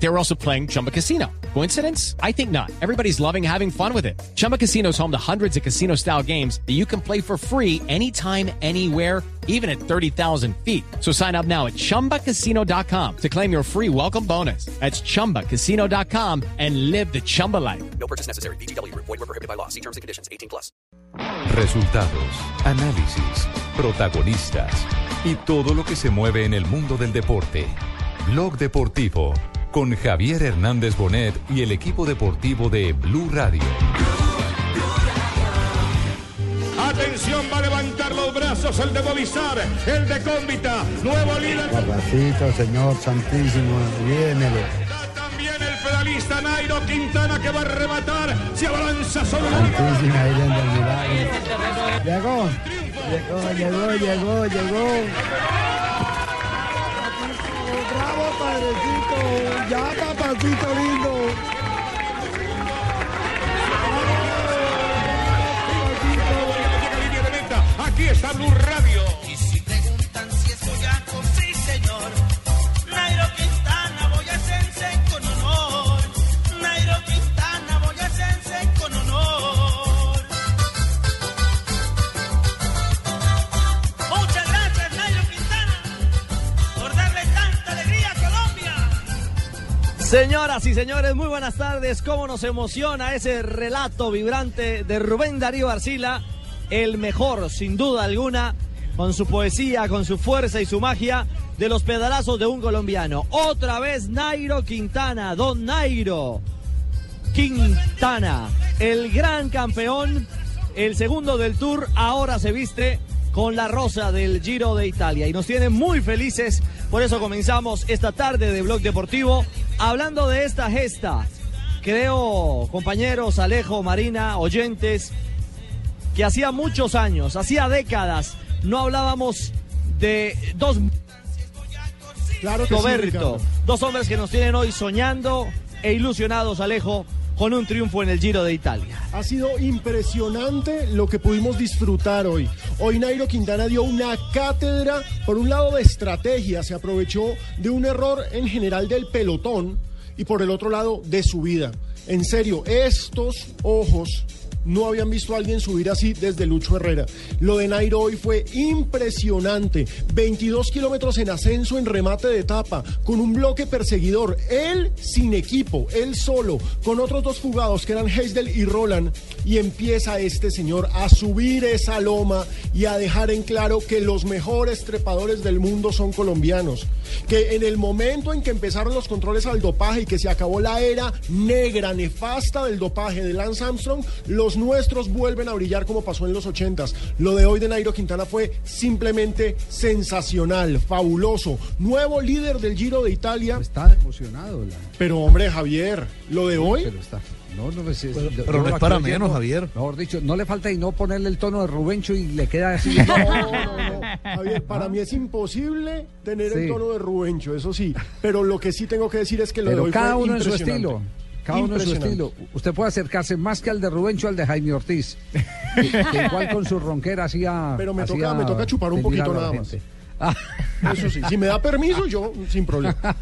They were also playing Chumba Casino. Coincidence? I think not. Everybody's loving having fun with it. Chumba Casino is home to hundreds of casino style games that you can play for free anytime, anywhere, even at 30,000 feet. So sign up now at chumbacasino.com to claim your free welcome bonus. That's chumbacasino.com and live the Chumba life. No purchase necessary. BGW. Void were prohibited by law. See terms and conditions. 18 plus. Resultados, análisis, protagonistas y todo lo que se mueve en el mundo del deporte. Blog Deportivo con Javier Hernández Bonet y el equipo deportivo de Blue Radio. Atención, va a levantar los brazos el de Movistar, el de Cómbita, nuevo líder. Papacito, señor santísimo, viénelo. También el pedalista Nairo Quintana que va a rematar, se abalanza sobre la Santísima Virgen del Milagro. Llegó, llegó, llegó, llegó, llegó. Padrecito. Ya, papacito lindo. Aquí está Blue. Señoras y señores, muy buenas tardes. ¿Cómo nos emociona ese relato vibrante de Rubén Darío Arcila? El mejor, sin duda alguna, con su poesía, con su fuerza y su magia, de los pedalazos de un colombiano. Otra vez Nairo Quintana, don Nairo. Quintana, el gran campeón, el segundo del Tour, ahora se viste con la rosa del Giro de Italia y nos tiene muy felices. Por eso comenzamos esta tarde de Blog Deportivo hablando de esta gesta. Creo, compañeros, Alejo, Marina, oyentes, que hacía muchos años, hacía décadas, no hablábamos de dos Claro que Roberto, dos hombres que nos tienen hoy soñando e ilusionados, Alejo, con un triunfo en el Giro de Italia. Ha sido impresionante lo que pudimos disfrutar hoy. Hoy Nairo Quintana dio una cátedra, por un lado de estrategia, se aprovechó de un error en general del pelotón y por el otro lado de su vida. En serio, estos ojos no habían visto a alguien subir así desde Lucho Herrera. Lo de Nairo hoy fue impresionante. 22 kilómetros en ascenso en remate de etapa, con un bloque perseguidor. Él sin equipo, él solo, con otros dos jugados que eran Heisel y Roland. Y empieza este señor a subir esa loma y a dejar en claro que los mejores trepadores del mundo son colombianos. Que en el momento en que empezaron los controles al dopaje y que se acabó la era negra, nefasta del dopaje de Lance Armstrong, los nuestros vuelven a brillar como pasó en los ochentas. Lo de hoy de Nairo Quintana fue simplemente sensacional, fabuloso. Nuevo líder del Giro de Italia. Está emocionado. la- Pero hombre, Javier, lo de hoy... Pero está. No, no, es, Pero- pero no es para menos, Javier. Mejor dicho, no le falta y no ponerle el tono de Rubencho y le queda así. No, no, no. Javier, para mí es imposible tener el tono de Rubencho, eso sí. Pero lo que sí tengo que decir es que lo de Pero hoy cada fue uno en su estilo. Cada uno en su estilo. Usted puede acercarse más que al de Rubencho al de Jaime Ortiz. que, que igual con su ronquera hacía. Pero me hacía toca- me toca chupar un poquito nada más. Ah, Eso sí, si me da permiso, yo sin problema.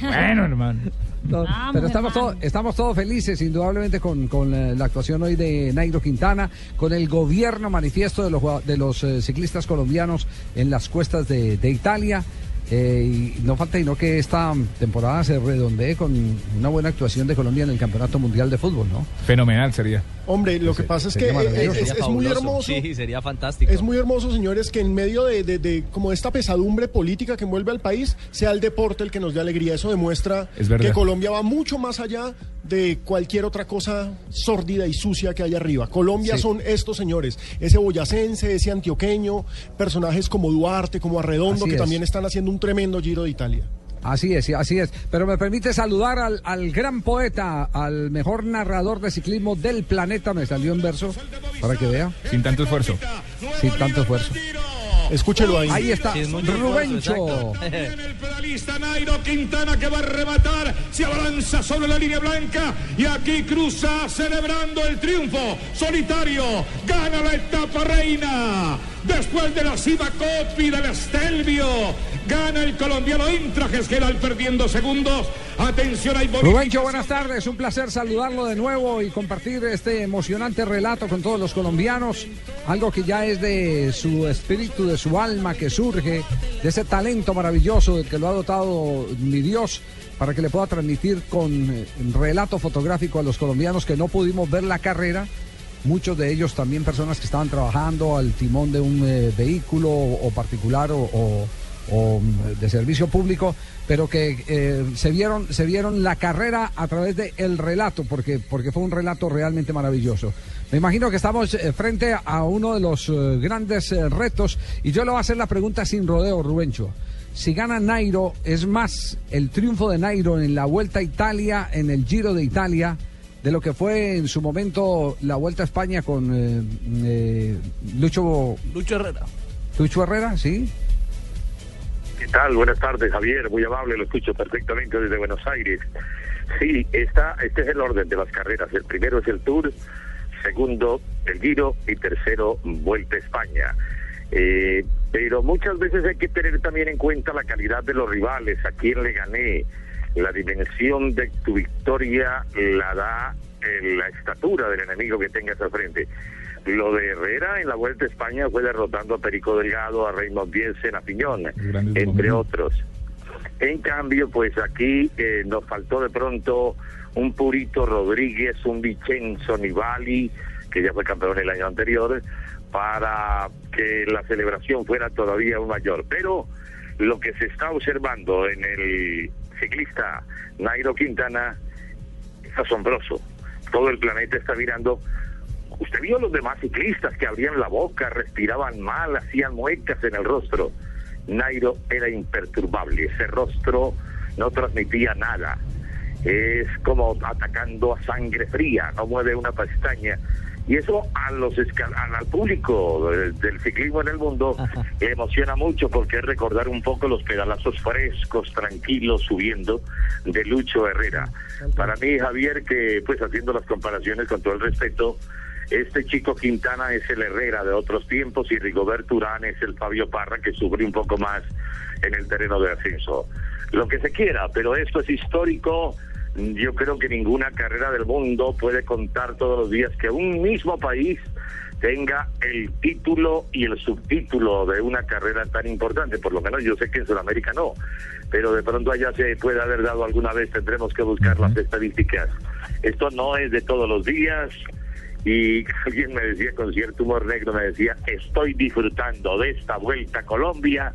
Bueno, hermano. No, pero estamos todos, estamos todos felices, indudablemente, con, con, eh, la actuación hoy de Nairo Quintana, con el gobierno manifiesto de los, de los eh, ciclistas colombianos en las cuestas de, de Italia. Eh, y no falta sino que esta temporada se redondee con una buena actuación de Colombia en el Campeonato Mundial de Fútbol, ¿no? Fenomenal sería. Hombre, lo que pasa es que eh, es, es muy hermoso. Sí, sería fantástico. Es muy hermoso, señores, que en medio de, de- de como esta pesadumbre política que envuelve al país, sea el deporte el que nos dé alegría. Eso demuestra Es verdad. que Colombia va mucho más allá de cualquier otra cosa sórdida y sucia que hay arriba. Colombia Sí. son estos señores, ese boyacense, ese antioqueño, personajes como Duarte, como Arredondo, Así que es. también están haciendo un tremendo Giro de Italia. Así es, sí, así es. Pero me permite saludar al, al gran poeta, al mejor narrador de ciclismo del planeta. Me salió en verso para que vea, Sin tanto esfuerzo. sin tanto esfuerzo. Escúchelo ahí. Ahí está, Sí, Rubencho. esfuerzo, exacto. lista Nairo Quintana que va a rematar, se abalanza sobre la línea blanca y aquí cruza celebrando el triunfo solitario, gana la etapa reina. Después de la cima Copi del Estelvio, gana el colombiano Intrajes perdiendo segundos. Atención, hay Rubencho, buenas tardes. Un placer saludarlo de nuevo y compartir este emocionante relato con todos los colombianos. Algo que ya es de su espíritu, de su alma, que surge de ese talento maravilloso del que lo ha dotado mi Dios para que le pueda transmitir con eh, relato fotográfico a los colombianos que no pudimos ver la carrera. Muchos de ellos también personas que estaban trabajando al timón de un eh, vehículo o, particular o, mm, de servicio público, pero que eh, se vieron se vieron la carrera a través de el relato, porque porque fue un relato realmente maravilloso. Me imagino que estamos eh, frente a uno de los grandes retos y yo le voy a hacer la pregunta sin rodeo, Rubencho. Si gana Nairo, es más el triunfo de Nairo en la Vuelta a Italia, en el Giro de Italia, de lo que fue en su momento la Vuelta a España con eh, eh, Lucho, Lucho Herrera. Lucho Herrera, ¿sí? ¿Qué tal? Buenas tardes, Javier. Muy amable, lo escucho perfectamente desde Buenos Aires. Sí, está, este es el orden de las carreras. El primero es el Tour, segundo el Giro y tercero Vuelta a España. Eh, pero muchas veces hay que tener también en cuenta la calidad de los rivales, a quién le gané. La dimensión de tu victoria la da eh, la estatura del enemigo que tengas al frente. Lo de Herrera en la Vuelta a España fue derrotando a Perico Delgado, a Raymond Bielsen, a Piñón, entre otros. En cambio, pues aquí eh, nos faltó de pronto un Purito Rodríguez, un Vicenzo Nibali, que ya fue campeón el año anterior, para que la celebración fuera todavía aún mayor. Pero lo que se está observando en el ciclista Nairo Quintana es asombroso. Todo el planeta está mirando. Usted vio a los demás ciclistas que abrían la boca, respiraban mal, hacían muecas en el rostro. Nairo era imperturbable, ese rostro no transmitía nada. Es como atacando a sangre fría, no mueve una pestaña. Y eso a los al público del, del ciclismo en el mundo le emociona mucho porque es recordar un poco los pedalazos frescos, tranquilos, subiendo de Lucho Herrera. Para mí, Javier, que pues haciendo las comparaciones con todo el respeto, este chico Quintana es el Herrera de otros tiempos y Rigoberto Urán es el Fabio Parra que sufre un poco más en el terreno de ascenso. Lo que se quiera, pero esto es histórico. Yo creo que ninguna carrera del mundo puede contar todos los días que un mismo país tenga el título y el subtítulo de una carrera tan importante. Por lo menos yo sé que en Sudamérica no, pero de pronto allá se puede haber dado alguna vez, tendremos que buscar las estadísticas. Esto no es de todos los días. Y alguien me decía con cierto humor negro, me decía, estoy disfrutando de esta vuelta a Colombia.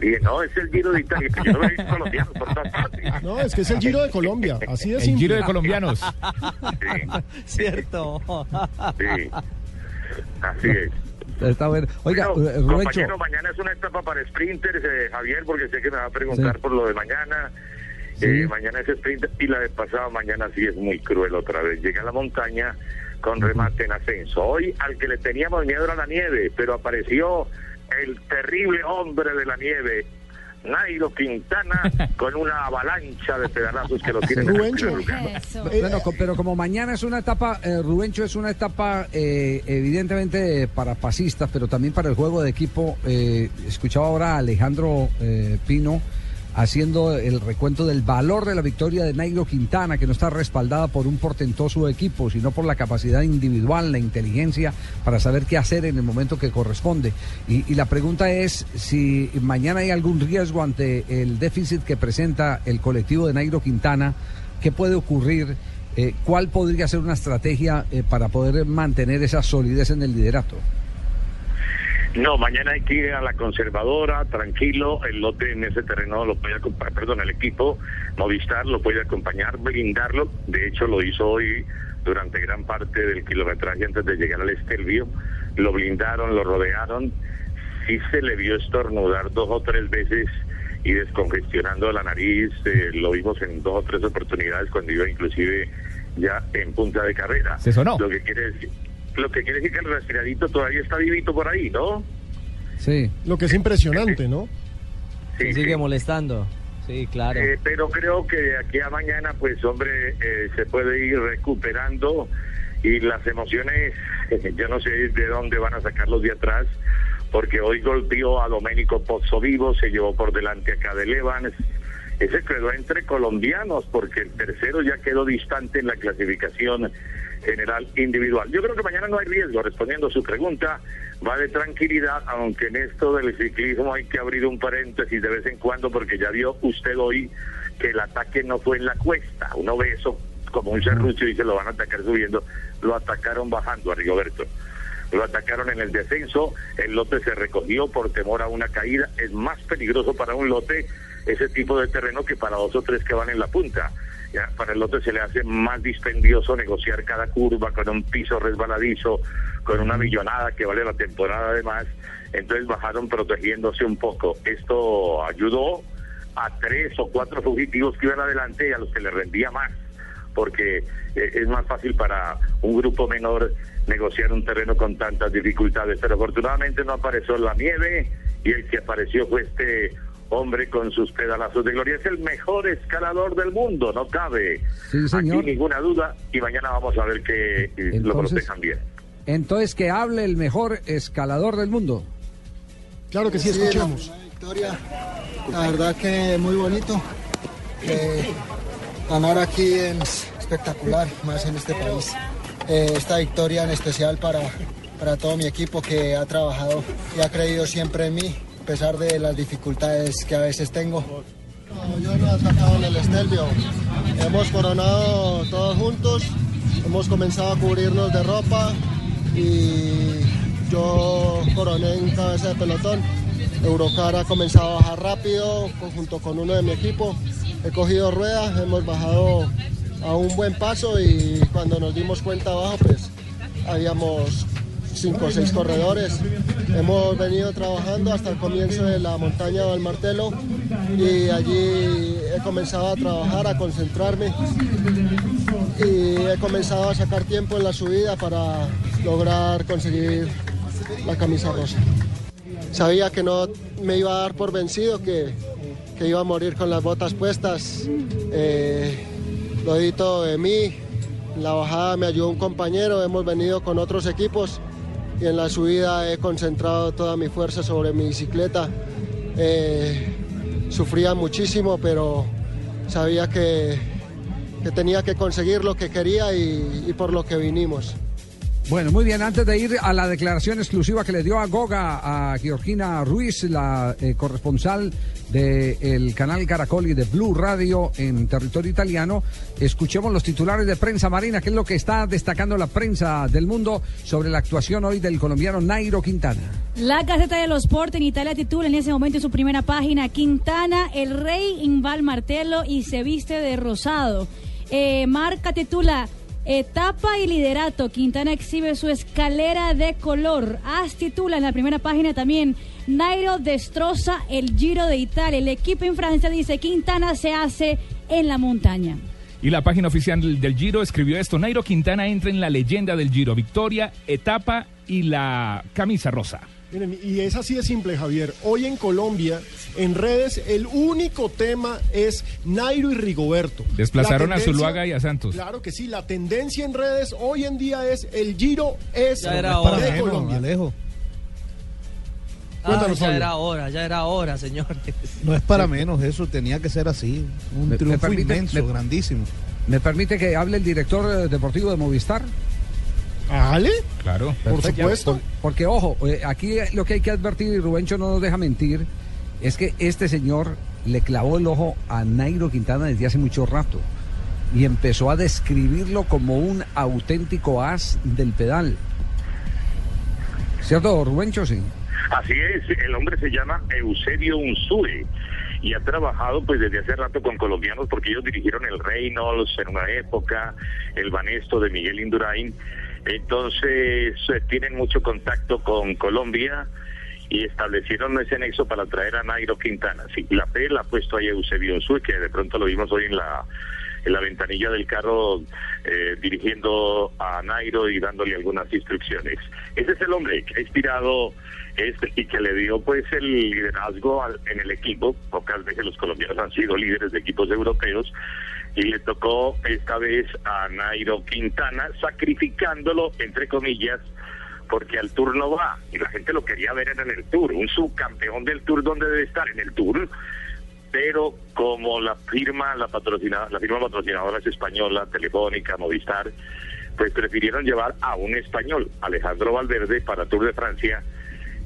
Y dije, no, es el Giro de Italia, que yo no he visto colombianos por todas partes. No, es que es el Giro de Colombia. Así de El simple. Giro de colombianos. Sí, Cierto. sí. Así es. Está bueno. Oiga, Bueno, eh, Rubencho, compañero, mañana es una etapa para sprinters, eh, Javier, porque sé que me va a preguntar Sí. por lo de mañana. Sí. Eh, mañana es sprinter y la de pasado mañana sí es muy cruel otra vez. Llega a la montaña con remate en ascenso. Hoy al que le teníamos miedo era la nieve, pero apareció el terrible hombre de la nieve, Nairo Quintana, con una avalancha de pedazos que lo tienen en el Rubencho. Eso. Bueno, pero como mañana es una etapa, eh, Rubencho es una etapa eh, evidentemente para pasistas, pero también para el juego de equipo. Eh, escuchaba ahora a Alejandro eh, Pino haciendo el recuento del valor de la victoria de Nairo Quintana, que no está respaldada por un portentoso equipo, sino por la capacidad individual, la inteligencia para saber qué hacer en el momento que corresponde. Y, la pregunta es si mañana hay algún riesgo ante el déficit que presenta el colectivo de Nairo Quintana, ¿qué puede ocurrir? Eh, ¿Cuál podría ser una estrategia eh, para poder mantener esa solidez en el liderato? No, mañana hay que ir a la conservadora, tranquilo, el lote en ese terreno lo puede acompañar, perdón, el equipo Movistar lo puede acompañar, blindarlo, de hecho lo hizo hoy durante gran parte del kilometraje antes de llegar al Estelvio, lo blindaron, lo rodearon, sí se le vio estornudar dos o tres veces y descongestionando la nariz, eh, lo vimos en dos o tres oportunidades cuando iba inclusive ya en punta de carrera. ¿Se sonó? Lo que quiere decir, lo que quiere decir que el respiradito todavía está vivito por ahí, ¿no? Sí. Lo que es impresionante, ¿no? Sí, Sigue sí. molestando. Sí, claro. Eh, pero creo que de aquí a mañana, pues hombre, eh, se puede ir recuperando y las emociones, yo no sé de dónde van a sacarlos de atrás, porque hoy golpeó a Domenico Pozzovivo, se llevó por delante a Cadel Evans, ese quedó entre colombianos, porque el tercero ya quedó distante en la clasificación general individual. Yo creo que mañana no hay riesgo, respondiendo a su pregunta, va de tranquilidad, aunque en esto del ciclismo hay que abrir un paréntesis de vez en cuando, porque ya vio usted hoy que el ataque no fue en la cuesta, uno ve eso como un serrucho y se lo van a atacar subiendo, lo atacaron bajando a Rigoberto. Lo atacaron en el descenso, el lote se recogió por temor a una caída, es más peligroso para un lote ese tipo de terreno que para dos o tres que van en la punta. Para el lote se le hace más dispendioso negociar cada curva con un piso resbaladizo, con una millonada que vale la temporada además. Entonces bajaron protegiéndose un poco. Esto ayudó a tres o cuatro fugitivos que iban adelante y a los que les rendía más, porque eh, es más fácil para un grupo menor negociar un terreno con tantas dificultades. Pero afortunadamente no apareció la nieve y el que apareció fue este hombre con sus pedalazos de gloria. Es el mejor escalador del mundo, no cabe Sí, señor. aquí ninguna duda. Y mañana vamos a ver que eh, lo protejan bien. Entonces, que hable el mejor escalador del mundo. Claro que sí, la victoria, la verdad que muy bonito. Eh, ganar aquí es espectacular, más en este país. Eh, esta victoria en especial para, para todo mi equipo que ha trabajado y ha creído siempre en mí, pesar de las dificultades que a veces tengo. Yo no he atacado en el Estelvio. Hemos coronado todos juntos, hemos comenzado a cubrirnos de ropa y yo coroné en cabeza de pelotón. Eurocar ha comenzado a bajar rápido junto con uno de mi equipo. He cogido ruedas, hemos bajado a un buen paso y cuando nos dimos cuenta abajo pues habíamos cinco o seis corredores. Hemos venido trabajando hasta el comienzo de la montaña del Martelo y allí he comenzado a trabajar, a concentrarme y he comenzado a sacar tiempo en la subida para lograr conseguir la camisa rosa. Sabía que no me iba a dar por vencido, que, que iba a morir con las botas puestas. Eh, lo di de mí. La bajada me ayudó un compañero, hemos venido con otros equipos y en la subida he concentrado toda mi fuerza sobre mi bicicleta. Eh, sufría muchísimo, pero sabía que, que tenía que conseguir lo que quería y, y por lo que vinimos. Bueno, muy bien, antes de ir a la declaración exclusiva que le dio a Goga a Georgina Ruiz, la eh, corresponsal del canal Caracol y de Blue Radio en territorio italiano, escuchemos los titulares de prensa marina, que es lo que está destacando la prensa del mundo sobre la actuación hoy del colombiano Nairo Quintana. La Gaceta de los Sport en Italia titula en ese momento en su primera página Quintana, el rey inval martelo y se viste de rosado. Eh, Marca titula Etapa y liderato. Quintana exhibe su escalera de color. As titula en la primera página también Nairo destroza el Giro de Italia. El equipo en Francia dice Quintana se hace en la montaña. Y la página oficial del- Giro escribió esto. Nairo Quintana entra en la leyenda del Giro. Victoria, etapa y la camisa rosa. Miren, y es así de simple, Javier. Hoy en Colombia, en redes, el único tema es Nairo y Rigoberto. Desplazaron La a Zuluaga y a Santos. Claro que sí, la tendencia en redes hoy en día es el Giro es Ya era de hora. Colombia. Alejo. Ah, ya Fabio. era hora, ya era hora, señores. No es para menos eso, tenía que ser así. Un Me- me triunfo permite- inmenso, me- grandísimo. ¿Me permite que hable el director eh, deportivo de Movistar? ¿Ale? Claro. Por Perfecto. supuesto. Por- porque, ojo, eh, aquí lo que hay que advertir, y Rubencho no nos deja mentir, es que este señor le clavó el ojo a Nairo Quintana desde hace mucho rato y empezó a describirlo como un auténtico as del pedal. ¿Cierto, Rubencho? Sí. Así es, el hombre se llama Eusebio Unsue y ha trabajado pues desde hace rato con colombianos porque ellos dirigieron el Reynolds en una época, el Banesto de Miguel Indurain, entonces eh, tienen mucho contacto con Colombia y establecieron ese nexo para traer a Nairo Quintana. La fe la ha puesto ahí Eusebio Unsue, que de pronto lo vimos hoy en la en la ventanilla del carro eh, dirigiendo a Nairo y dándole algunas instrucciones. Ese es el hombre que ha inspirado este y que le dio pues el liderazgo al- en el equipo. Pocas veces los colombianos han sido líderes de equipos europeos y le tocó esta vez a Nairo Quintana sacrificándolo entre comillas porque al Tour no va y la gente lo quería ver en el Tour, un subcampeón del Tour donde debe estar en el Tour, pero como la firma la patrocinada, la firma patrocinadora es española, Telefónica, Movistar, pues prefirieron llevar a un español, Alejandro Valverde, para Tour de Francia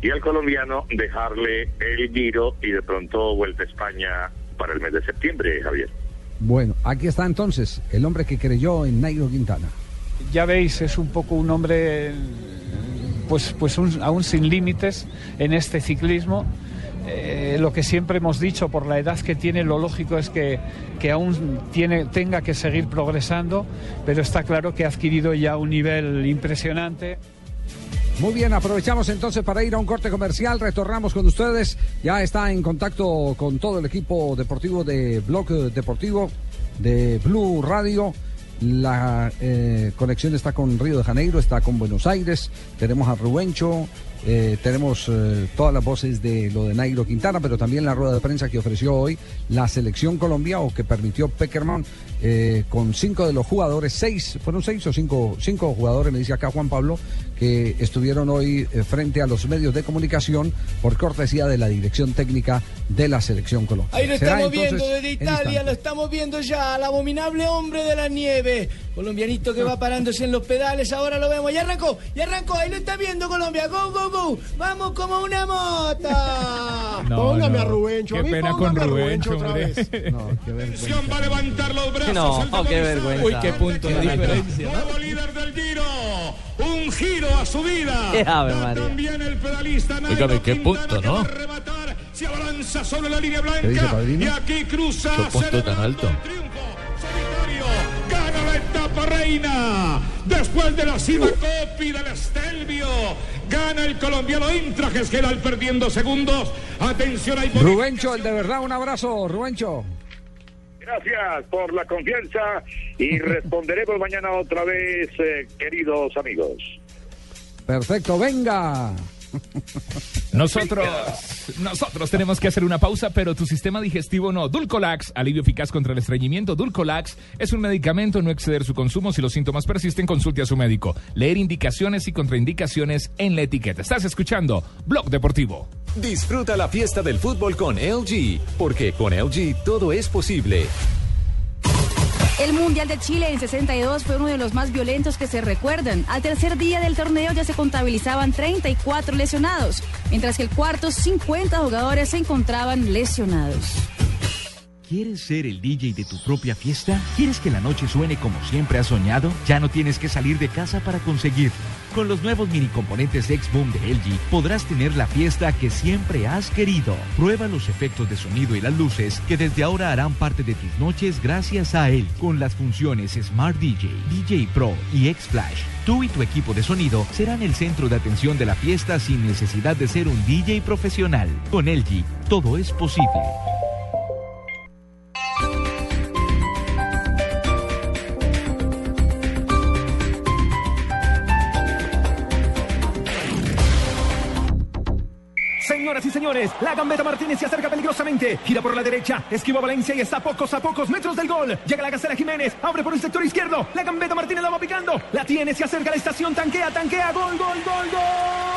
y al colombiano dejarle el giro y de pronto vuelta a España para el mes de septiembre, Javier. Bueno, aquí está entonces el hombre que creyó en Nairo Quintana. Ya veis, es un poco un hombre, pues, pues un- aún sin límites en este ciclismo. Eh, lo que siempre hemos dicho, por la edad que tiene, lo lógico es que, que aún tiene, tenga que seguir progresando, pero está claro que ha adquirido ya un nivel impresionante. Muy bien, aprovechamos entonces para ir a un corte comercial, retornamos con ustedes, ya está en contacto con todo el equipo deportivo de Blog Deportivo, de Blue Radio. La eh, conexión está con Río de Janeiro, está con Buenos Aires, tenemos a Rubencho, eh, tenemos eh, todas las voces de lo de Nairo Quintana, pero también la rueda de prensa que ofreció hoy la selección Colombia o que permitió Peckerman eh, con cinco de los jugadores, seis, fueron seis o cinco, cinco jugadores, me dice acá Juan Pablo, que estuvieron hoy eh, frente a los medios de comunicación por cortesía de la dirección técnica de la selección Colombia. Ahí lo estamos viendo desde Italia, lo estamos viendo ya, al abominable hombre de la nieve. Colombianito que va parándose en los pedales, ahora lo vemos. Ya arrancó, ya arrancó, ahí lo está viendo Colombia. Go, go, go. Vamos como una mota. No, Póngame no. a Rubencho, a Qué mí pena póngame con a Rubencho, Rubencho otra hombre. vez. No, qué vergüenza. Va a levantar los brazos. No, el qué vergüenza. Uy, qué punto de diferencia, ¿no? Nuevo líder del Giro. Un giro a su vida. Qué ave Da María. También el pedalista Nairo qué punto, que ¿no? a. Se abalanza sobre la línea ¿Qué blanca. Y aquí cruza. Qué punto tan alto. Etapa reina. Después de la cima Copi del Estelvio. Gana el colombiano Intrajes Geral perdiendo segundos. Atención ahí. por- Rubencho, el de verdad, un abrazo, Rubencho. Gracias por la confianza y responderemos mañana otra vez, eh, queridos amigos. Perfecto, venga. Nosotros, nosotros tenemos que hacer una pausa, pero tu sistema digestivo no. Dulcolax, alivio eficaz contra el estreñimiento. Dulcolax es un medicamento, no exceder su consumo. Si los síntomas persisten, consulte a su médico. Leer indicaciones y contraindicaciones en la etiqueta. Estás escuchando Blog Deportivo. Disfruta la fiesta del fútbol con LG, porque con LG todo es posible. El Mundial de Chile en 62 fue uno de los más violentos que se recuerdan. Al tercer día del torneo ya se contabilizaban 34 lesionados, mientras que el cuarto 50 jugadores se encontraban lesionados. ¿Quieres ser el DJ de tu propia fiesta? ¿Quieres que la noche suene como siempre has soñado? Ya no tienes que salir de casa para conseguirlo. Con los nuevos mini componentes X-Boom de LG podrás tener la fiesta que siempre has querido. Prueba los efectos de sonido y las luces que desde ahora harán parte de tus noches gracias a él. Con las funciones Smart DJ, DJ Pro y X-Flash, tú y tu equipo de sonido serán el centro de atención de la fiesta sin necesidad de ser un DJ profesional. Con LG, todo es posible. Señoras y señores, la gambeta Martínez se acerca peligrosamente. Gira por la derecha, esquiva Valencia y está a pocos a pocos metros del gol. Llega la Gacela Jiménez, abre por el sector izquierdo. La gambeta Martínez la va picando. La tiene, se acerca a la estación, tanquea, tanquea. Gol, gol, gol, gol.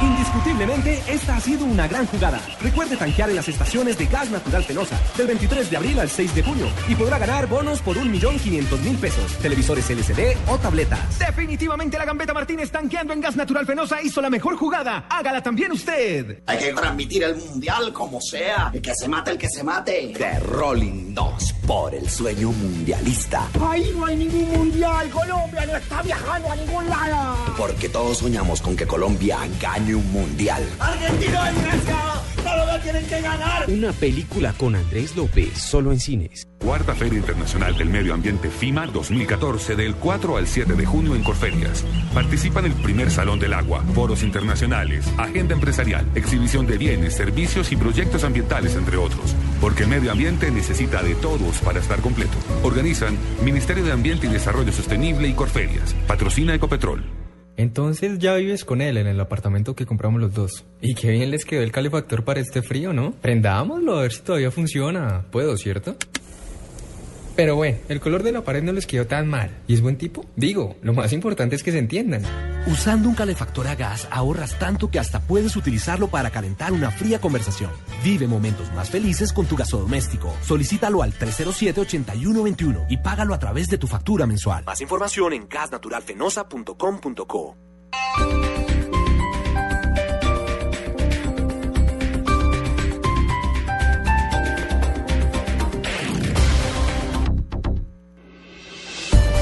Indiscutiblemente, esta ha sido una gran jugada. Recuerde tanquear en las estaciones de Gas Natural Fenosa del 23 de abril al 6 de junio y podrá ganar bonos por 1.500.000 pesos, televisores LCD o tabletas. Definitivamente la gambeta Martínez tanqueando en Gas Natural Fenosa hizo la mejor jugada. Hágala también usted. Hay que transmitir el mundial como sea. El que se mate, el que se mate. De Rolling 2 por el sueño mundialista. Ahí no hay ningún mundial. Colombia no está viajando a ningún lado. Porque todos soñamos con que Colombia gane sueño mundial. Argentina, desgraciado. Solo lo tienen que ganar. Una película con Andrés López, solo en cines. Cuarta Feria Internacional del Medio Ambiente FIMA 2014 del 4 al 7 de junio en Corferias. Participan el primer Salón del Agua, foros internacionales, agenda empresarial, exhibición de bienes, servicios y proyectos ambientales, entre otros. Porque el medio ambiente necesita de todos para estar completo. Organizan Ministerio de Ambiente y Desarrollo Sostenible y Corferias. Patrocina Ecopetrol. Entonces ya vives con él en el apartamento que compramos los dos. Y qué bien les quedó el calefactor para este frío, ¿no? Prendámoslo a ver si todavía funciona. Puedo, ¿cierto? Pero bueno, el color de la pared no les quedó tan mal. ¿Y es buen tipo? Digo, lo más importante es que se entiendan. Usando un calefactor a gas ahorras tanto que hasta puedes utilizarlo para calentar una fría conversación. Vive momentos más felices con tu gasodoméstico. Solicítalo al 307-8121 y págalo a través de tu factura mensual. Más información en gasnaturalfenosa.com.co.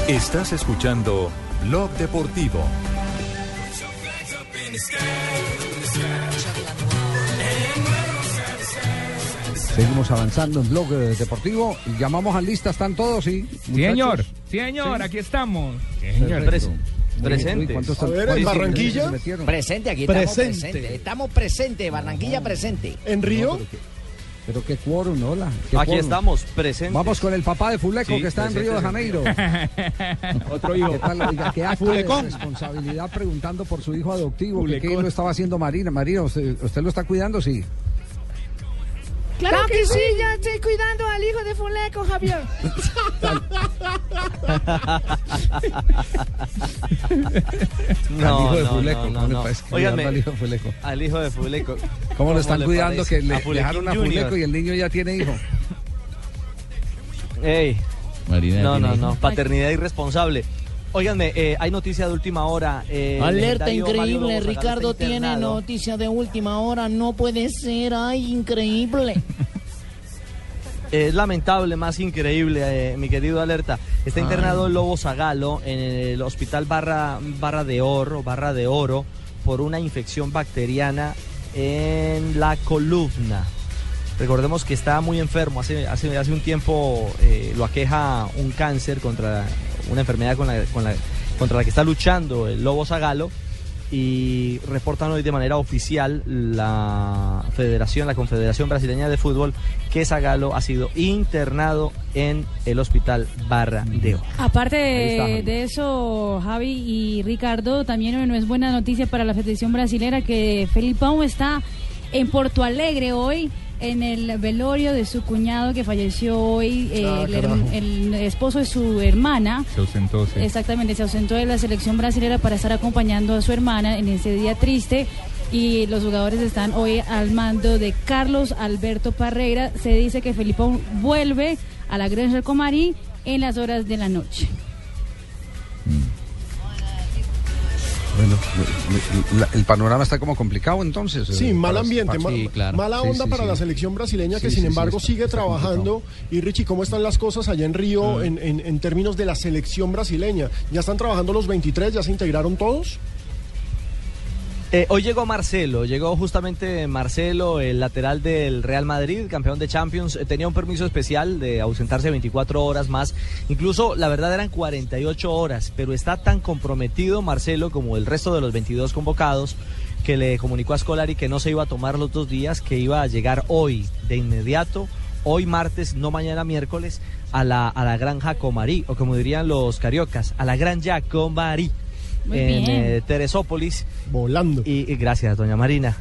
Estás escuchando Blog Deportivo. Seguimos avanzando en Blog eh, Deportivo. Y Llamamos a lista, ¿están todos? Sí, Sí, señor, señor, Sí. aquí estamos. Perfecto. Presentes. Uy, ¿cuántos A están- ver, ¿en Barranquilla? Presente, aquí estamos presentes. Estamos presentes, Barranquilla presente. ¿En Río? Pero qué quórum, hola. qué Aquí quórum. estamos, presentes. Vamos con el papá de Fuleco Sí, que está en Río de Janeiro. Otro hijo. ¿Qué tal? Oiga, qué acto de responsabilidad preguntando por su hijo adoptivo. que ¿Qué lo estaba haciendo Marina? Marina, ¿usted, usted lo está cuidando? Sí. Claro que sí, ya estoy cuidando Fuleco, Javier. No, Al hijo de no, Fuleco, no, no, Cuidando al hijo de Fuleco. Al hijo de Fuleco. ¿Cómo lo están le cuidando parece? que le A dejaron a Junior. Fuleco y el niño ya tiene hijo? Ey. Marina No, no, hijo. no. Paternidad irresponsable. Óiganme, eh, hay noticia de última hora. eh, Alerta increíble, Ricardo tiene noticia de última hora, no puede ser, ay, increíble. Es lamentable, más increíble, eh, mi querido Alerta. Está Ay. internado el Lobo Zagalo en el hospital Barra, Barra de Oro, Barra de Oro, por una infección bacteriana en la columna. Recordemos que está muy enfermo, hace, hace, hace un tiempo eh, lo aqueja un cáncer contra una enfermedad con la, con la- contra la que está luchando el Lobo Zagalo y reportan hoy de manera oficial la Federación, la Confederación Brasileña de Fútbol, que Zagalo ha sido internado en el hospital Barra de Oro. Aparte de eso, Javi y Ricardo, también no es buena noticia para la Federación Brasilera que Felipão está en Porto Alegre hoy en el velorio de su cuñado que falleció hoy, eh, Ah, el, el esposo de su hermana. Se ausentó, sí. Exactamente, se ausentó de la selección brasilera para estar acompañando a su hermana en ese día triste. Y los jugadores están hoy al mando de Carlos Alberto Parreira. Se dice que Felipón vuelve a la Granja Comarí en las horas de la noche. Bueno, la- el panorama está como complicado entonces. Sí, eh, mal para- ambiente, para- ma- mala Sí, onda sí, para sí. la selección brasileña que Sí, sin sí, sí, embargo está- sigue está trabajando. Y Richie, ¿cómo están las cosas allá en Río en, en- en términos de la selección brasileña? ¿Ya están trabajando los 23? ¿Ya se integraron todos? Eh, hoy llegó Marcelo, llegó justamente Marcelo, el lateral del Real Madrid, campeón de Champions. Eh, tenía un permiso especial de ausentarse 24 horas más. Incluso, la verdad, eran 48 horas, pero está tan comprometido Marcelo como el resto de los 22 convocados que le comunicó a Scolari que no se iba a tomar los dos días, que iba a llegar hoy de inmediato, hoy martes, no mañana miércoles, a la, a la granja Comarí, o como dirían los cariocas, a la granja Comarí. Muy en bien. eh, Teresópolis. Volando. Y, y gracias, doña Marina.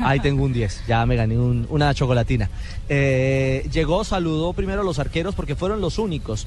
Ahí tengo un 10, ya me gané un- una chocolatina. Eh, llegó, saludó primero a los arqueros porque fueron los únicos.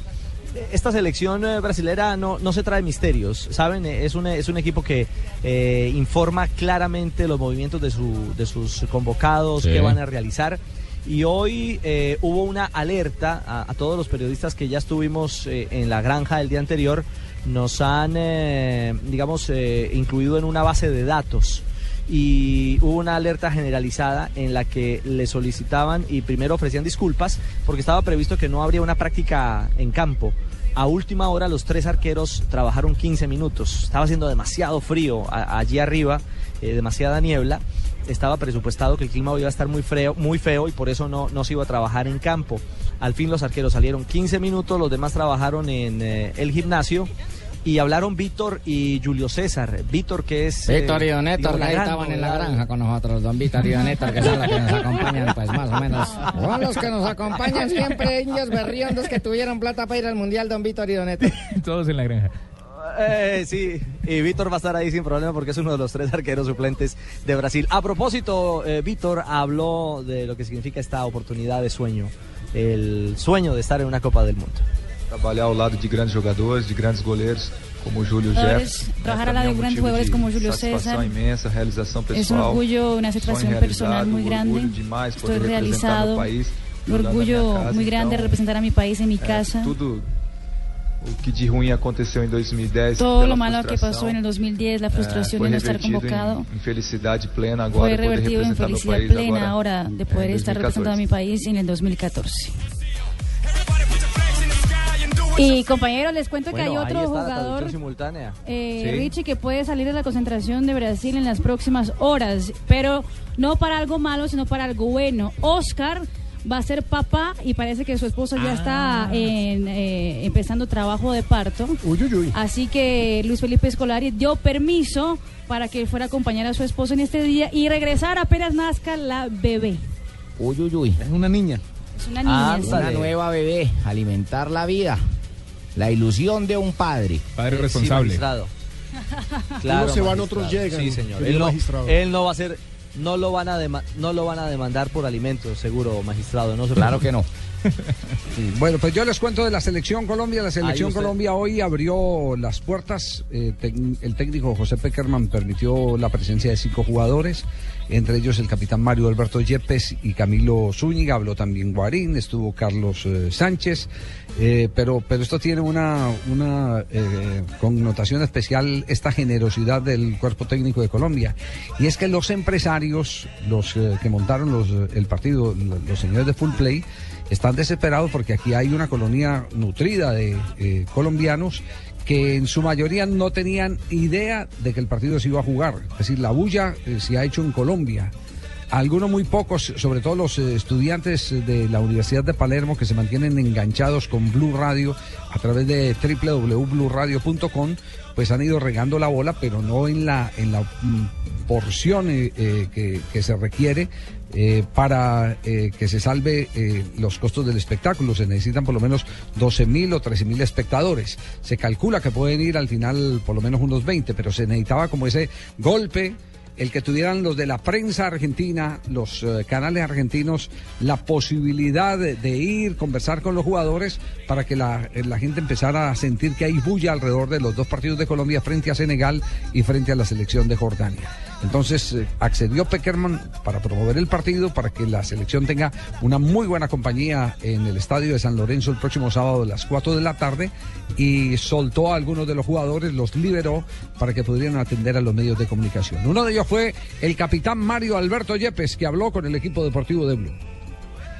Esta selección eh, brasilera no, no se trae misterios, ¿saben? Eh, Es un, es un equipo que eh, informa claramente los movimientos de, su, de sus convocados, Sí. qué van a realizar. Y hoy eh, hubo una alerta a, a todos los periodistas que ya estuvimos eh, en la granja el día anterior. Nos han, eh, digamos, eh, incluido en una base de datos y hubo una alerta generalizada en la que le solicitaban y primero ofrecían disculpas porque estaba previsto que no habría una práctica en campo. A última hora los tres arqueros trabajaron 15 minutos. Estaba haciendo demasiado frío allí arriba eh, demasiada niebla, estaba presupuestado que el clima iba a estar muy feo, muy feo y por eso no, no se iba a trabajar en campo. Al fin los arqueros salieron 15 minutos, los demás trabajaron en eh, el gimnasio y hablaron Víctor y Julio César. Víctor que es... eh, Víctor y Don Héctor, digamos, que ahí gran estaban en la granja con nosotros, Don Víctor y Don Héctor, que son los que nos acompañan, pues más o menos. Son los que nos acompañan siempre, indios berriondos que tuvieron plata para ir al Mundial, Don Víctor y Don Héctor. Todos en la granja. Eh, sí, y Víctor va a estar ahí sin problema porque es uno de los tres arqueros suplentes de Brasil. A propósito, eh, Víctor habló de lo que significa esta oportunidad de sueño, el sueño de estar en una Copa del Mundo. Trabalhar ao lado de grandes jogadores, de grandes goleiros, como Júlio Jugadores, Jefferson. trabajar É, al lado de é um grandes jugadores de como Júlio satisfação César. imensa, realização pessoal. Es un orgullo, una satisfacción sonho personal muy realizado, grande. orgulho demais representar realizado. meu país, minha casa, muy grande então, representar a mi país en mi é, casa. tudo o que de ruim aconteceu em 2010. Todo pela lo malo que pasó en el 2010, la é, frustración foi de no estar convocado, em, em felicidade plena agora fue revertido en felicidad plena agora ahora de poder estar 2014. representando a mi país en el 2014. Y compañeros, les cuento que hay Bueno, otro jugador, eh, Sí. Richie, que puede salir de la concentración de Brasil en las próximas horas, pero no para algo malo, sino para algo bueno. Oscar va a ser papá y parece que su esposo ya está en, eh, empezando trabajo de parto. Así que Luis Felipe Escolari dio permiso para que fuera a acompañar a su esposo en este día y regresar apenas nazca la bebé. Uy, uy, uy. Es una niña. Es una niña. sí. Una nueva bebé, alimentar la vida. La ilusión de un padre. Padre Sí, responsable. magistrado. Unos se van, otros llegan, Sí, señor. Él no, él no va a ser, no lo van a no lo van a demandar por alimentos, seguro, magistrado. No se Claro que no. Sí, Bueno, pues yo les cuento de la selección Colombia. La selección. Colombia hoy abrió las puertas. eh, el técnico José Peckerman permitió la presencia de cinco jugadores, entre ellos el capitán Mario Alberto Yepes y Camilo Zúñiga. Habló también Guarín, estuvo Carlos eh, Sánchez. eh, pero, pero esto tiene una, una eh, connotación especial, esta generosidad del cuerpo técnico de Colombia. Y es que los empresarios, los que montaron el partido, lo- los señores de Full Play, están desesperados porque aquí hay una colonia nutrida de colombianos que en su mayoría no tenían idea de que el partido se iba a jugar. Es decir, la bulla eh, se ha hecho en Colombia. Algunos muy pocos, sobre todo los eh, estudiantes de la Universidad de Palermo que se mantienen enganchados con Blue Radio a través de www.bluradio.com, pues han ido regando la bola, pero no en la, en la mm, porción eh, eh, que, que se requiere eh, para eh, que se salve eh, los costos del espectáculo. Se necesitan por lo menos 12 mil o 13 mil espectadores. Se calcula que pueden ir al final por lo menos unos 20, pero se necesitaba como ese golpe el que tuvieran los de la prensa argentina, los canales argentinos, la posibilidad de, ir, conversar con los jugadores para que la gente empezara a sentir que hay bulla alrededor de los dos partidos de Colombia frente a Senegal y frente a la selección de Jordania. Entonces eh, accedió Peckerman para promover el partido, para que la selección tenga una muy buena compañía en el estadio de San Lorenzo el próximo sábado a las 4 de la tarde y soltó a algunos de los jugadores, los liberó para que pudieran atender a los medios de comunicación. Uno de ellos fue el capitán Mario Alberto Yepes, que habló con el equipo deportivo de Blue.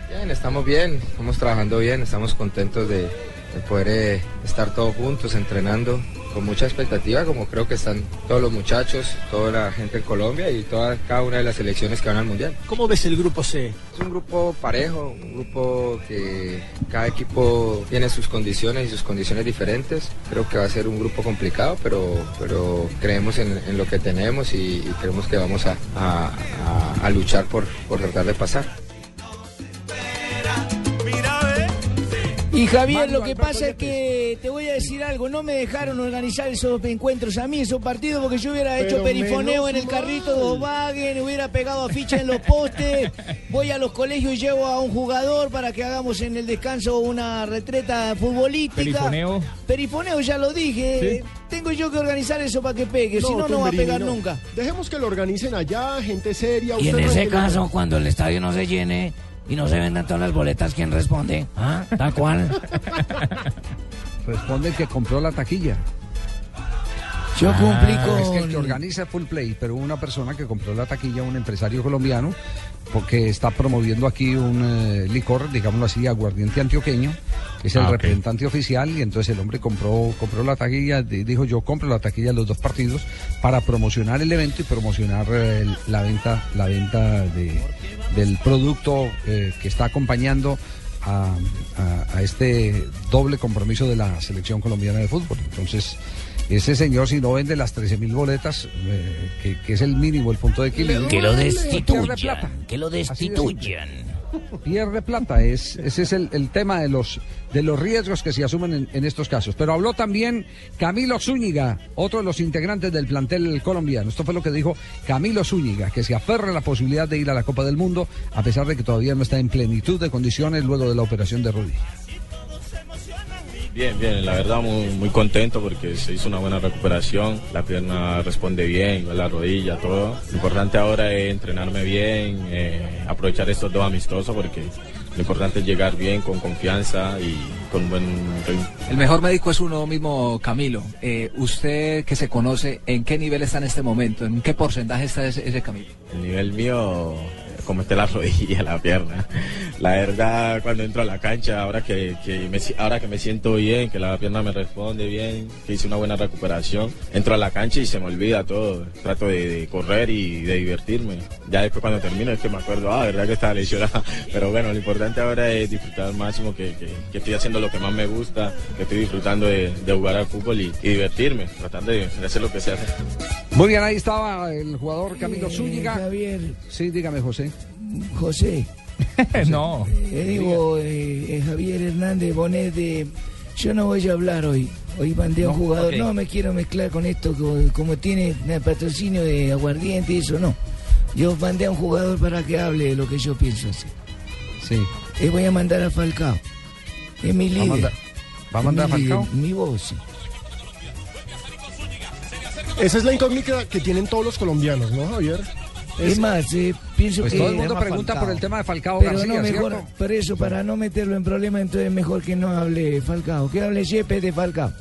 Bien, estamos bien, estamos trabajando bien, estamos contentos de, de poder eh, estar todos juntos, entrenando con mucha expectativa, como creo que están todos los muchachos, toda la gente en Colombia y toda cada una de las selecciones que van al Mundial. ¿Cómo ves el grupo C? Es un grupo parejo, un grupo que cada equipo tiene sus condiciones y sus condiciones diferentes. Creo que va a ser un grupo complicado, pero, pero creemos en, en lo que tenemos y, y creemos que vamos a, a- a- a luchar por, por tratar de pasar. Y Javier, lo que pasa es que te voy a decir algo, no me dejaron organizar esos encuentros a mí, esos partidos, porque yo hubiera hecho Pero perifoneo en el mal. carrito de Volkswagen, hubiera pegado afiches en los postes, voy a los colegios y llevo a un jugador para que hagamos en el descanso una retreta futbolística. Perifoneo. Perifoneo, ya lo dije. Tengo yo que organizar eso para que pegue, si no, no va a pegar no. nunca. Dejemos que lo organicen allá, gente seria. Y en ese caso, cuando el estadio no se llene y no se vendan todas las boletas, ¿quién responde? ¿Ah? Tal cual. Responde que compró la taquilla. Yo cumplí Ah, Es que el con- que organiza Full Play, pero una persona que compró la taquilla, un empresario colombiano, porque está promoviendo aquí un eh, licor, digámoslo así, aguardiente antioqueño, que es el Ah, representante oficial, y entonces el hombre compró, compró la taquilla, di- dijo yo compro la taquilla de los dos partidos para promocionar el evento y promocionar eh, la venta, la venta de, del producto eh, que está acompañando a, a- a este doble compromiso de la selección colombiana de fútbol. Entonces, ese señor, si no vende las 13.000 boletas, eh, que, que es el mínimo, el punto de equilibrio, Que lo destituyan. Que lo de destituyan. Pierde plata, es, ese es el, el tema de los, de los riesgos que se asumen en, en estos casos. Pero habló también Camilo Zúñiga, otro de los integrantes del plantel colombiano. Esto fue lo que dijo Camilo Zúñiga, que se aferra a la posibilidad de ir a la Copa del Mundo, a pesar de que todavía no está en plenitud de condiciones luego de la operación de rodilla. Bien, bien, la verdad muy, muy contento porque se hizo una buena recuperación, la pierna responde bien, la rodilla, todo. Lo importante ahora es entrenarme bien, eh, aprovechar estos dos amistosos porque lo importante es llegar bien, con confianza y con buen ritmo. El mejor médico es uno mismo, Camilo. Eh, usted que se conoce, ¿en qué nivel está en este momento? ¿En qué porcentaje está ese, ese Camilo? El nivel mío, como esté la rodilla, la pierna. La verdad, cuando entro a la cancha, ahora que, que me, ahora que me siento bien, que la pierna me responde bien, que hice una buena recuperación, entro a la cancha y se me olvida todo. Trato de correr y de divertirme. Ya después cuando termino es que me acuerdo, ah, verdad que estaba lesionada. Pero bueno, lo importante ahora es disfrutar al máximo, que, que- que estoy haciendo lo que más me gusta, que estoy disfrutando de, de jugar al fútbol y, y divertirme, tratar de, de hacer lo que se hace. Muy bien, ahí estaba el jugador Camilo Eh, Zúñiga. Javier. Sí, dígame, José. José. no. Eh, digo, eh, eh, Javier Hernández Bonet de... Yo no voy a hablar hoy. Hoy mandé a un No, jugador. No me quiero mezclar con esto, como, como tiene el patrocinio de aguardiente y eso, no. Yo mandé a un jugador para que hable de lo que yo pienso hacer. Sí. Eh, voy a mandar a Falcao. Es mi ¿Va a líder. mandar- va a mandar mi a Falcao? líder, Mi voz, sí. Esa es la incógnita que tienen todos los colombianos, ¿no, Javier? Es más, eh, pienso Pues que... todo el mundo pregunta por el tema de Falcao Pero García, no mejor, ¿cierto? por eso, para no meterlo en problemas, entonces mejor que no hable Falcao. Que hable Yepes de Falcao.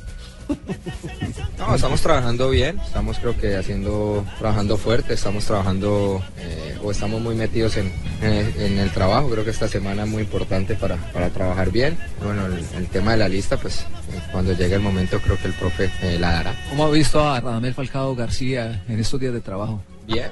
No, estamos trabajando bien, estamos creo que haciendo, trabajando fuerte, estamos trabajando eh, o estamos muy metidos en, en- el trabajo, creo que esta semana es muy importante para, para trabajar bien. Bueno, el, el tema de la lista, pues eh, cuando llegue el momento creo que el profe eh, la dará. ¿Cómo ha visto a Radamel Falcao García en estos días de trabajo? Bien,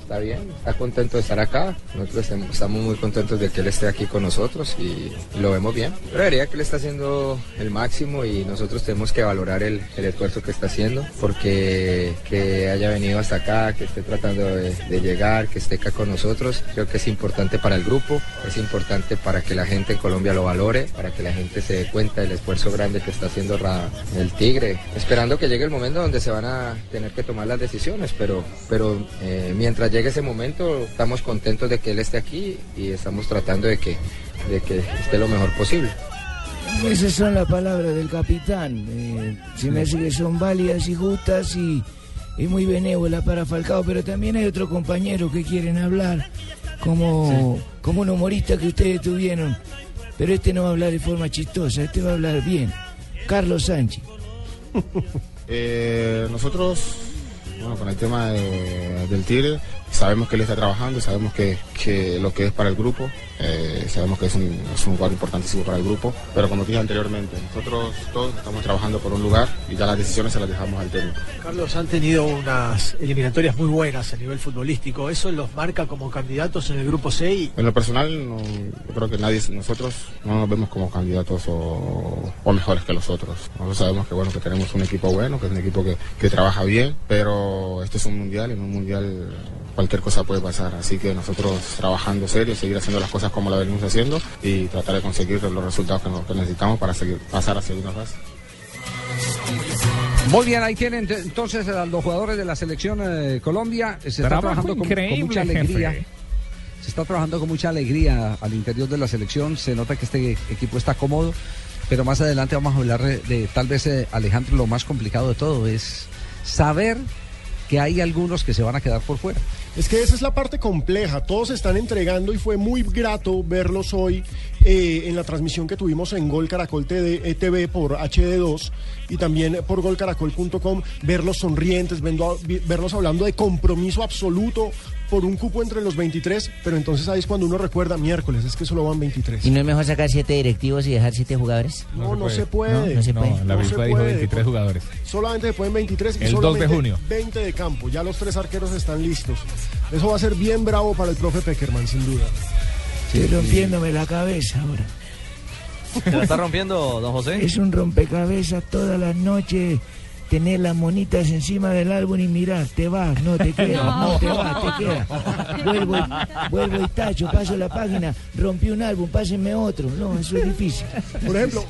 está bien, está contento de estar acá. Nosotros estem- estamos muy contentos de que él esté aquí con nosotros y, lo vemos bien. Pero diría que él está haciendo el máximo y nosotros tenemos que valorar el, el esfuerzo que está haciendo porque que haya venido hasta acá, que esté tratando de, de llegar, que esté acá con nosotros. Creo que es importante para el grupo, es importante para que la gente en Colombia lo valore, para que la gente se dé cuenta del esfuerzo grande que está haciendo Ra- el Tigre. Esperando que llegue el momento donde se van a tener que tomar las decisiones, pero, pero eh, mientras llegue ese momento estamos contentos de que él esté aquí y estamos tratando de que, de que esté lo mejor posible. Esas son las palabras del capitán. Eh, se me hace que son válidas y justas y, y muy benévolas para Falcao, pero también hay otros compañeros que quieren hablar, como, como un humorista que ustedes tuvieron. Pero este no va a hablar de forma chistosa, este va a hablar bien. Carlos Sánchez. Eh, nosotros, bueno, con el tema de- del Tigre, sabemos que él está trabajando, sabemos que, que lo que es para el grupo, eh, sabemos que es un, es un lugar importantísimo para el grupo, pero como dije anteriormente, nosotros todos estamos trabajando por un lugar y ya las decisiones se las dejamos al técnico. Carlos, han tenido unas eliminatorias muy buenas a nivel futbolístico. ¿Eso los marca como candidatos en el grupo C? Y En lo personal, no- yo creo que nadie, nosotros no nos vemos como candidatos o, o mejores que los otros. Nosotros sabemos que bueno que tenemos un equipo bueno, que es un equipo que, que trabaja bien, pero este es un mundial y en un mundial cualquier cosa puede pasar. Así que nosotros trabajando serio, seguir haciendo las cosas como las venimos haciendo y tratar de conseguir los resultados que, nos- que necesitamos para seguir, pasar a segunda fase. Muy bien, ahí tienen ent- entonces a los jugadores de la selección eh, Colombia. Se está Trabajo trabajando con, mucha alegría. jefe. Se está trabajando con mucha alegría al interior de la selección. Se nota que este equipo está cómodo. Pero más adelante vamos a hablar de, de tal vez, eh, Alejandro, lo más complicado de todo es saber que hay algunos que se van a quedar por fuera. Es que esa es la parte compleja. Todos se están entregando y fue muy grato verlos hoy eh, en la transmisión que tuvimos en Gol Caracol TV, eh, TV por HD2 y también por golcaracol.com, verlos sonrientes, verlos hablando de compromiso absoluto por un cupo entre los 23, pero entonces ahí es cuando uno recuerda miércoles, es que solo van 23. ¿Y no es mejor sacar siete directivos y dejar siete jugadores? No, no se puede. No, no se puede. la No se FIFA dijo puede. 23 jugadores. Solamente se pueden 23 y El 2 de junio. 20 de campo. Ya los tres arqueros están listos. Eso va a ser bien bravo para el profe Peckerman, sin duda. Estoy rompiéndome la cabeza ahora. ¿Se la está rompiendo, don José? Es un rompecabezas todas las noches. Tener las monitas encima del álbum y mirar, te vas, no te queda, no, No. te vas, te queda. Vuelvo y, vuelvo y tacho, paso la página, rompí un álbum, pásenme otro. No, eso es difícil. Por ejemplo,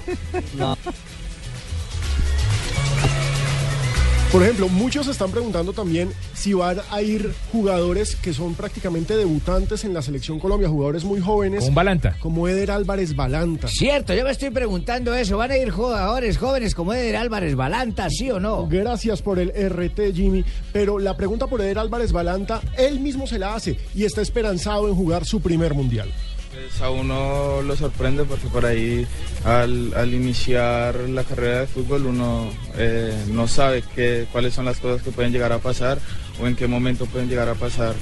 Por ejemplo, muchos están preguntando también si van a ir jugadores que son prácticamente debutantes en la selección Colombia, jugadores muy jóvenes. Como un Balanta. Como Eder Álvarez Balanta. Cierto, yo me estoy preguntando eso. ¿Van a ir jugadores jóvenes como Eder Álvarez Balanta, sí o no? Gracias por el RT, Jimmy. Pero la pregunta por Eder Álvarez Balanta, él mismo se la hace y está esperanzado en jugar su primer mundial. Pues a uno lo sorprende porque por ahí al, al iniciar la carrera de fútbol uno eh, no sabe qué, cuáles son las cosas que pueden llegar a pasar o en qué momento pueden llegar a pasar.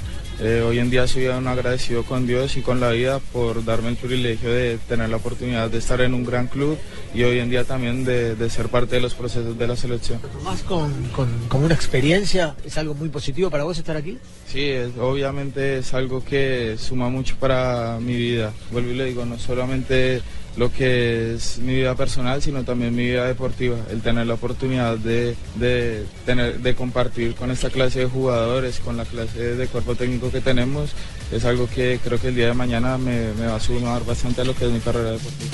Eh, hoy en día soy un agradecido con Dios y con la vida por darme el privilegio de tener la oportunidad de estar en un gran club y hoy en día también de, de ser parte de los procesos de la selección. Más con, con, con una experiencia, ¿es algo muy positivo para vos estar aquí? Sí, es- obviamente es algo que suma mucho para mi vida. Vuelvo y le digo, no solamente lo que es mi vida personal, sino también mi vida deportiva. El tener la oportunidad de, de, tener, de compartir con esta clase de jugadores, con la clase de cuerpo técnico que tenemos, es algo que creo que el día de mañana me, me va a sumar bastante a lo que es mi carrera deportiva.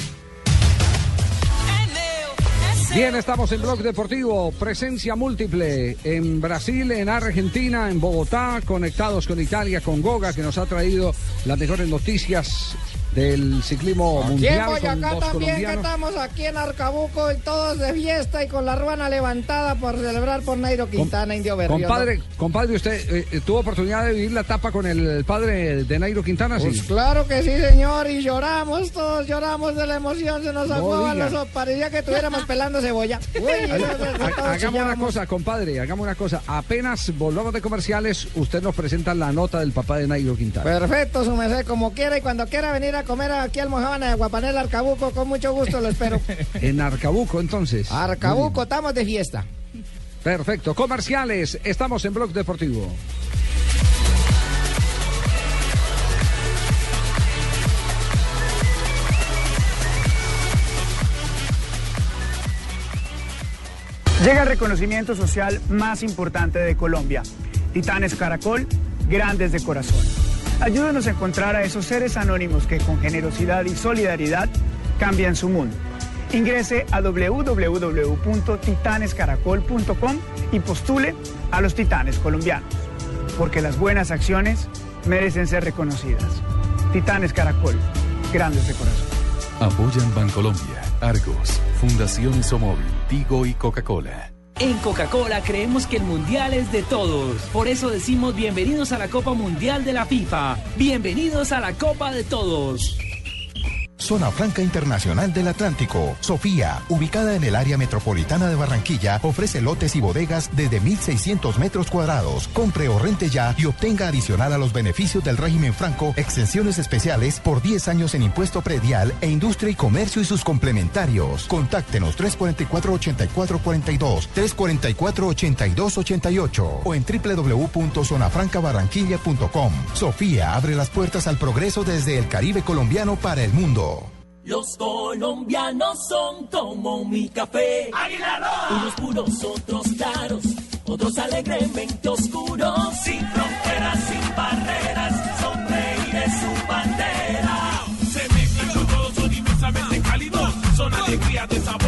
Bien, estamos en Blog Deportivo, presencia múltiple en Brasil, en Argentina, en Bogotá, conectados con Italia, con Goga, que nos ha traído las mejores noticias del ciclismo Aquí en mundial. Boyacá también, que estamos aquí en Arcabuco y todos de fiesta y con la ruana levantada por celebrar por Nairo Quintana, Indio Berrío. Compadre, compadre, ¿usted eh, eh, tuvo oportunidad de vivir la etapa con el padre de Nairo Quintana? Pues sí. claro que sí, señor, y lloramos, todos lloramos de la emoción, se nos No aguaban los ojos, parecía que estuviéramos pelando cebolla. Uy, Ha- Hagamos una cosa, compadre, hagamos una cosa. Apenas volvamos de comerciales, usted nos presenta la nota del papá de Nairo Quintana. Perfecto, su merced, como quiera y cuando quiera venir a comer aquí al Mojábana de Guapanel Arcabuco, con mucho gusto lo espero. En Arcabuco, entonces. Arcabuco, estamos de fiesta. Perfecto. Comerciales, estamos en Blog Deportivo. Llega el reconocimiento social más importante de Colombia. Titanes Caracol, grandes de corazón. Ayúdenos a encontrar a esos seres anónimos que con generosidad y solidaridad cambian su mundo. Ingrese a www.titanescaracol.com y postule a los Titanes colombianos, porque las buenas acciones merecen ser reconocidas. Titanes Caracol, grandes de corazón. Apoyan Bancolombia, Argos, Fundación Isomóvil, Tigo y Coca-Cola. En Coca-Cola creemos que el mundial es de todos. Por eso decimos bienvenidos a la Copa Mundial de la FIFA. Bienvenidos a la Copa de Todos. Zona Franca Internacional del Atlántico. Sofía, ubicada en el área metropolitana de Barranquilla, ofrece lotes y bodegas desde 1.600 metros cuadrados. Compre o rente ya y obtenga adicional a los beneficios del régimen franco exenciones especiales por 10 años en impuesto predial e industria y comercio y sus complementarios. Contáctenos 344-8442, 344-8288 o en www.zonafrancabarranquilla.com. Sofía abre las puertas al progreso desde el Caribe colombiano para el mundo. Los colombianos son como mi café. Unos puros, otros claros, otros alegremente oscuros. Sin fronteras, sin barreras, sonreír es su bandera. Se mezclan todos, son inmensamente cálidos, son alegría de sabor.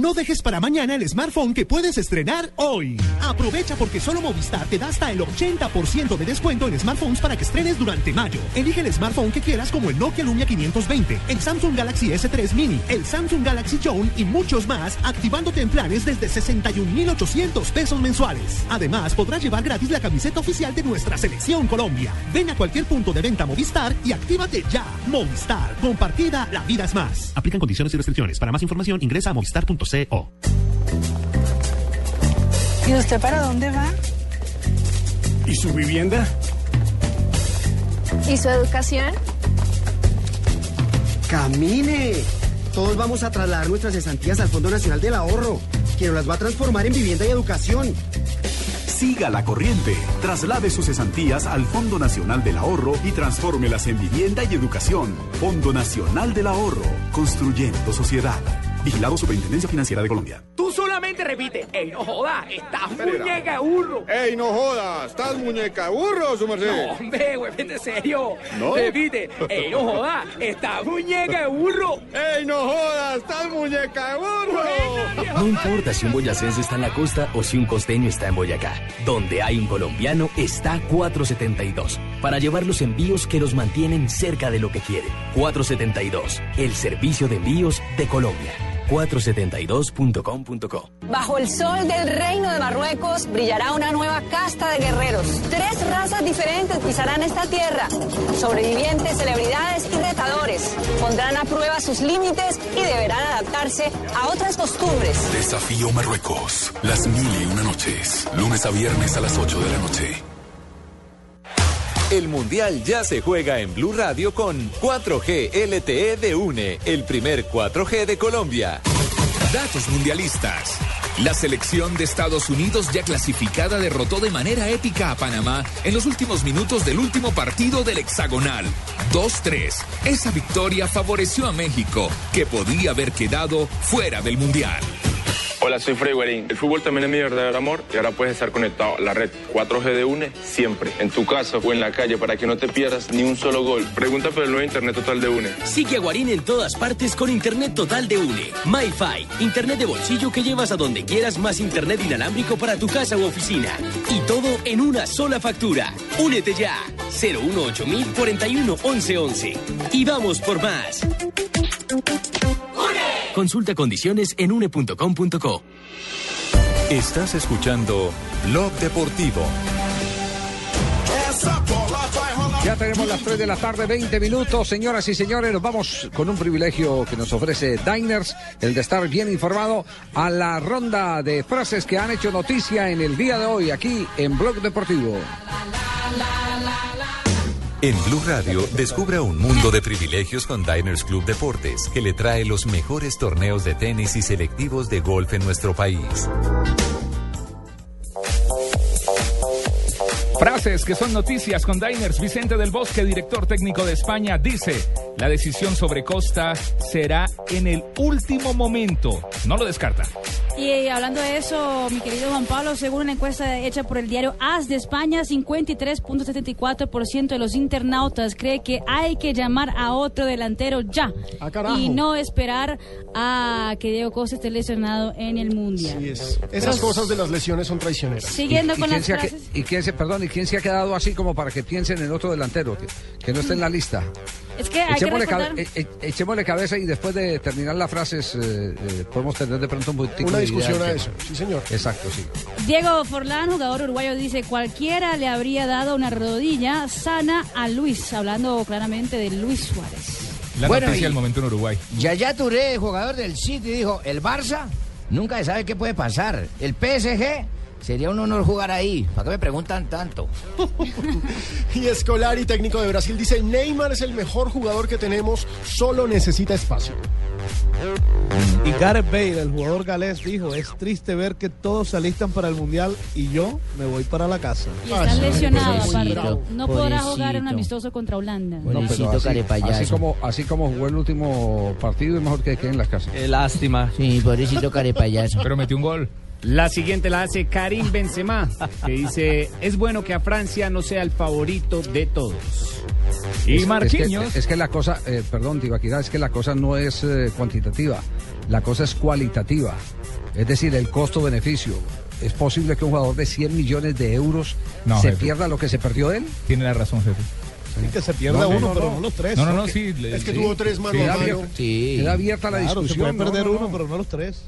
No dejes para mañana el smartphone que puedes estrenar hoy. Aprovecha porque solo Movistar te da hasta el 80% de descuento en smartphones para que estrenes durante mayo. Elige el smartphone que quieras como el Nokia Lumia 520, el Samsung Galaxy S3 Mini, el Samsung Galaxy Zone y muchos más, activándote en planes desde 61,800 pesos mensuales. Además, podrás llevar gratis la camiseta oficial de nuestra selección Colombia. Ven a cualquier punto de venta Movistar y actívate ya. Movistar, compartida, la vida es más. Aplican condiciones y restricciones. Para más información ingresa a ¿Y usted para dónde va? ¿Y su vivienda? ¿Y su educación? ¡Camine! Todos vamos a trasladar nuestras cesantías al Fondo Nacional del Ahorro, que nos las va a transformar en vivienda y educación. Siga la corriente. Traslade sus cesantías al Fondo Nacional del Ahorro y transfórmelas en vivienda y educación. Fondo Nacional del Ahorro. Construyendo sociedad. Vigilado Superintendencia Financiera de Colombia. Tú solamente repite, ey, no joda, estás muñeca de burro. ¡Ey, no jodas! ¿Estás muñeca de burro, su merced? No, hombre, güey, vete serio. ¿No? Repite, ey, no joda, estás muñeca de burro. ¡Ey, no jodas! ¡Estás muñeca de burro! No importa si un boyacense está en la costa o si un costeño está en Boyacá. Donde hay un colombiano está 472. Para llevar los envíos que los mantienen cerca de lo que quieren. 472. El servicio de envíos de Colombia. 472.com.co Bajo el sol del reino de Marruecos brillará una nueva casta de guerreros. Tres razas diferentes pisarán esta tierra. Sobrevivientes, celebridades y retadores. Pondrán a prueba sus límites y deberán adaptarse a otras costumbres. Desafío Marruecos. Las mil y una noches. Lunes a viernes a las 8 de la noche. El Mundial ya se juega en Blue Radio con 4G LTE de UNE, el primer 4G de Colombia. Datos mundialistas. La selección de Estados Unidos ya clasificada derrotó de manera épica a Panamá en los últimos minutos del último partido del hexagonal. 2-3. Esa victoria favoreció a México, que podía haber quedado fuera del Mundial. Hola, soy Freddy Guarín. El fútbol también es mi verdadero amor y ahora puedes estar conectado a la red 4G de UNE siempre, en tu casa o en la calle para que no te pierdas ni un solo gol. Pregunta por el nuevo Internet Total de UNE. Sigue a Guarín en todas partes con Internet Total de UNE. MyFi, Internet de bolsillo que llevas a donde quieras más Internet inalámbrico para tu casa u oficina. Y todo en una sola factura. Únete ya. 018 41 11 11. Y vamos por más. Consulta condiciones en une.com.co. Estás escuchando Blog Deportivo. Ya tenemos las 3 de la tarde, 20 minutos. Señoras y señores, nos vamos con un privilegio que nos ofrece Diners, el de estar bien informado, a la ronda de frases que han hecho noticia en el día de hoy aquí en Blog Deportivo. En Blue Radio, descubra un mundo de privilegios con Diners Club Deportes, que le trae los mejores torneos de tenis y selectivos de golf en nuestro país. Frases que son noticias con Diners. Vicente del Bosque, director técnico de España, dice, la decisión sobre Costa será en el último momento. No lo descarta. Y eh, hablando de eso, mi querido Juan Pablo, según una encuesta hecha por el diario AS de España, 53.74% de los internautas cree que hay que llamar a otro delantero ya carajo. y no esperar a que Diego Costa esté lesionado en el Mundial. Sí, es. Esas Pero- cosas de las lesiones son traicioneras. Siguiendo con quién las que- frases. y quién se, perdón, y quién se ha quedado así como para que piensen en otro delantero, que, que no esté en la lista. Es que hay que Echémosle, recordar... cabe- e- e- echémosle cabeza y después de terminar las frases eh, eh, podemos tener de pronto un poquitico Una discusión a eso, sí señor. Exacto, sí. Diego Forlán, jugador uruguayo, dice, cualquiera le habría dado una rodilla sana a Luis, hablando claramente de Luis Suárez. La Bueno, noticia del momento en Uruguay. Yaya Touré, jugador del City, dijo, el Barça nunca se sabe qué puede pasar. El PSG sería un honor jugar ahí. ¿Para qué me preguntan tanto? Y Escolari, técnico de Brasil, dice, Neymar es el mejor jugador que tenemos, solo necesita espacio. Y Gareth Bale, el jugador galés, dijo, es triste ver que todos se alistan para el Mundial y yo me voy para la casa. Y está lesionado, aparte. Pobrecito. No podrá jugar un amistoso contra Holanda. No, pero así, así como, así como jugó el último partido, es mejor que quede en las casas. lástima. Sí, pobrecito carepayaso. Pero metió un gol. La siguiente la hace Karim Benzema, que dice, es bueno que a Francia no sea el favorito de todos. Es- Es que, es que la cosa, eh, perdón, Tibaquirá, es que la cosa no es eh, cuantitativa, la cosa es cualitativa. Es decir, el costo-beneficio. ¿Es posible que un jugador de 100 millones de euros No, se jefe. pierda lo que se perdió él? Tiene la razón, jefe. que se pierda No, no, uno, no, pero no. los tres. No, no, no, sí. Es que sí. tuvo tres mano Queda abierta, Sí. queda abierta la Claro, discusión. se puede no, perder no, uno, no. pero no los tres.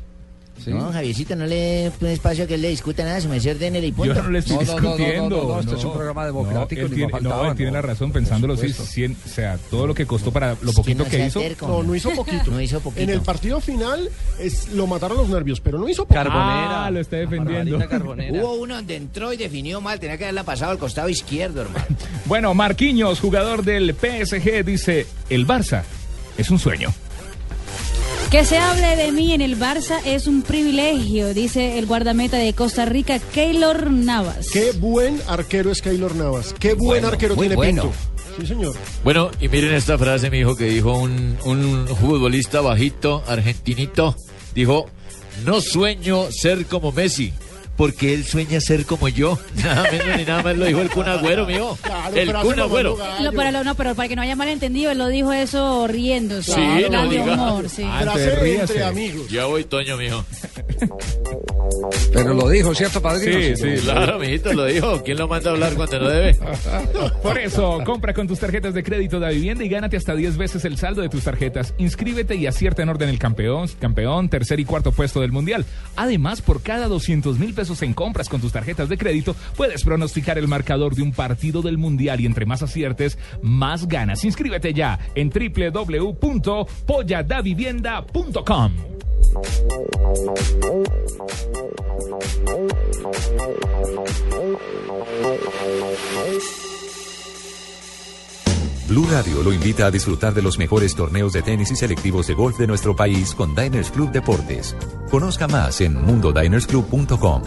No, Javiercito, no le pone espacio a que él le discuta nada, su merced ordénele y punto. Yo no le estoy No, no, no, no, discutiendo. no, no, esto es un programa democrático, No, él ni tiene, faltaba, él tiene no. la razón pensándolo. Sí, cien- o sea, todo lo que costó para lo Es poquito no que hizo. terco. No, no hizo poquito. No hizo poquito. En el partido final es, lo mataron los nervios, pero no hizo poquito. Ah, lo está defendiendo. Hubo uno donde entró y definió mal, tenía que haberla pasado al costado izquierdo, hermano. Bueno, Marquinhos, jugador del PSG, dice: el Barça es un sueño. Que se hable de mí en el Barça es un privilegio, dice el guardameta de Costa Rica, Keylor Navas. Qué buen arquero es Keylor Navas. Qué buen Bueno, arquero tiene bueno. Pinto. Sí, señor. Bueno, y miren esta frase, mi hijo, que dijo un, un futbolista bajito, argentinito. Dijo, no sueño ser como Messi, porque él sueña ser como yo. Nada menos ni nada más lo dijo el Kun Agüero, mijo. Claro, el Kun Agüero. No, pero, no, pero para que no haya malentendido, él lo dijo eso riéndose. Sí, en no diga. humor, sí. Ah, ríase. entre amigos. Ya voy, Toño, mijo. Pero lo dijo, ¿cierto, padrino? Sí, sí, Claro, mijito, lo dijo. ¿Quién lo manda a hablar cuando no debe? Por eso, compra con tus tarjetas de crédito de vivienda y gánate hasta 10 veces el saldo de tus tarjetas. Inscríbete y acierta en orden el campeón, campeón, tercer y cuarto puesto del mundial. Además, por cada 200 mil pesos en compras con tus tarjetas de crédito, puedes pronosticar el marcador de un partido del mundial y entre más aciertes, más ganas. Inscríbete ya en www.polladavivienda.com. Blue Radio lo invita a disfrutar de los mejores torneos de tenis y selectivos de golf de nuestro país con Diners Club Deportes. Conozca más en mundodinersclub.com.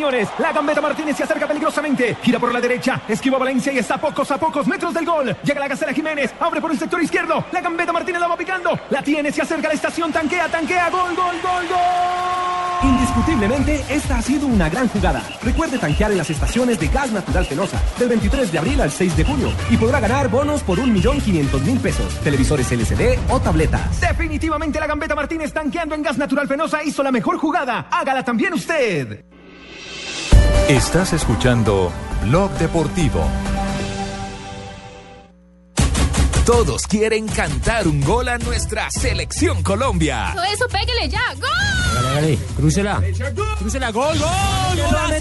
señores, la gambeta Martínez se acerca peligrosamente. Gira por la derecha, esquiva Valencia y está a pocos a pocos metros del gol. Llega la Gacela Jiménez, abre por el sector izquierdo. La gambeta Martínez la va picando. La tiene, se acerca a la estación, tanquea, tanquea. Gol, gol, gol, gol. Indiscutiblemente, esta ha sido una gran jugada. Recuerde tanquear en las estaciones de Gas Natural Fenosa del 23 de abril al 6 de junio y podrá ganar bonos por 1.500.000 pesos, televisores LCD o tabletas. Definitivamente la gambeta Martínez tanqueando en Gas Natural Fenosa hizo la mejor jugada. Hágala también usted. Estás escuchando Blog Deportivo. Todos quieren cantar un gol a nuestra selección Colombia. Todo eso, pégale ya. ¡Gol! Hágale, crúcela. Crúcela, gol, gol. Hágale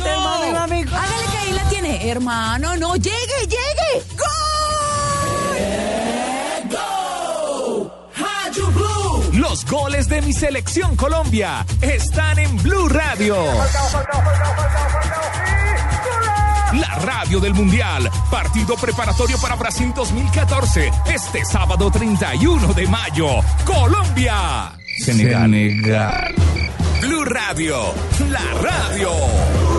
que ahí la tiene. Hermano, no, llegue, llegue. Los goles de mi selección Colombia están en Blue Radio. La radio del Mundial. Partido preparatorio para Brasil 2014. Este sábado 31 de mayo. Colombia. Senegal. Blue Radio. La radio.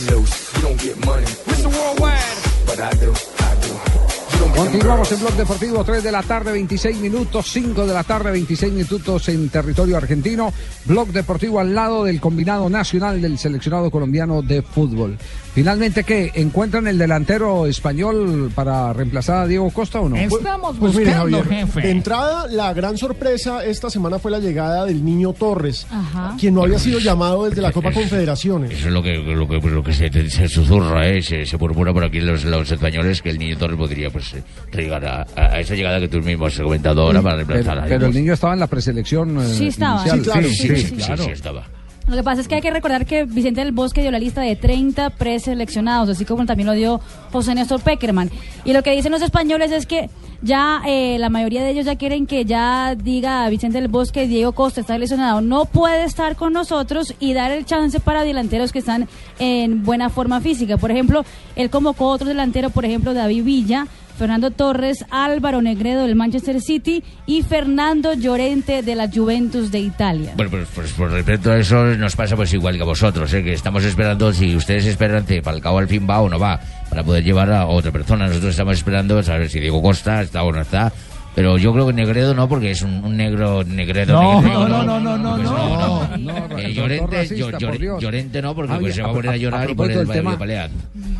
Continuamos en Blog Deportivo, 3 de la tarde, 26 minutos, 5 de la tarde, 26 minutos en territorio argentino. Blog Deportivo al lado del combinado nacional del seleccionado colombiano de fútbol. Finalmente, ¿qué? ¿Encuentran el delantero español para reemplazar a Diego Costa o no? Pues- pues mire, Javier, De entrada, la gran sorpresa esta semana fue la llegada del niño Torres, Ajá. quien no había sido llamado desde la Copa Confederaciones. Eso es lo que, lo que, lo que se, se susurra, ¿eh? se, se murmura por aquí en los, los españoles que el niño Torres podría pues, llegar a, a esa llegada que tú mismo has comentado ahora para reemplazar Pero, a pero el niño estaba en la preselección. eh, Sí estaba. inicial. Sí, claro, sí, sí, sí. Sí, sí, estaba. Lo que pasa es que hay que recordar que Vicente del Bosque dio la lista de 30 preseleccionados, así como también lo dio José Néstor Peckerman. Y lo que dicen los españoles es que ya eh, la mayoría de ellos ya quieren que ya diga Vicente del Bosque, Diego Costa está lesionado, no puede estar con nosotros y dar el chance para delanteros que están en buena forma física. Por ejemplo, él convocó otro delantero, por ejemplo, David Villa, Fernando Torres, Álvaro Negredo del Manchester City y Fernando Llorente de la Juventus de Italia. Bueno, pues, pues por respecto a eso nos pasa pues igual que a vosotros, ¿eh? que estamos esperando, si ustedes esperan que Falcao al fin va o no va, para poder llevar a otra persona. Nosotros estamos esperando a ver si Diego Costa está o no está. Pero yo creo que Negredo no, porque es un, un negro Negredo. No, negro, no, no, no, no, Pues no. no. Eh, Llorente, racista, Llor- por. Llorente no, porque Ah, pues, se va a poner a a- a llorar y propósito el del tema- palean.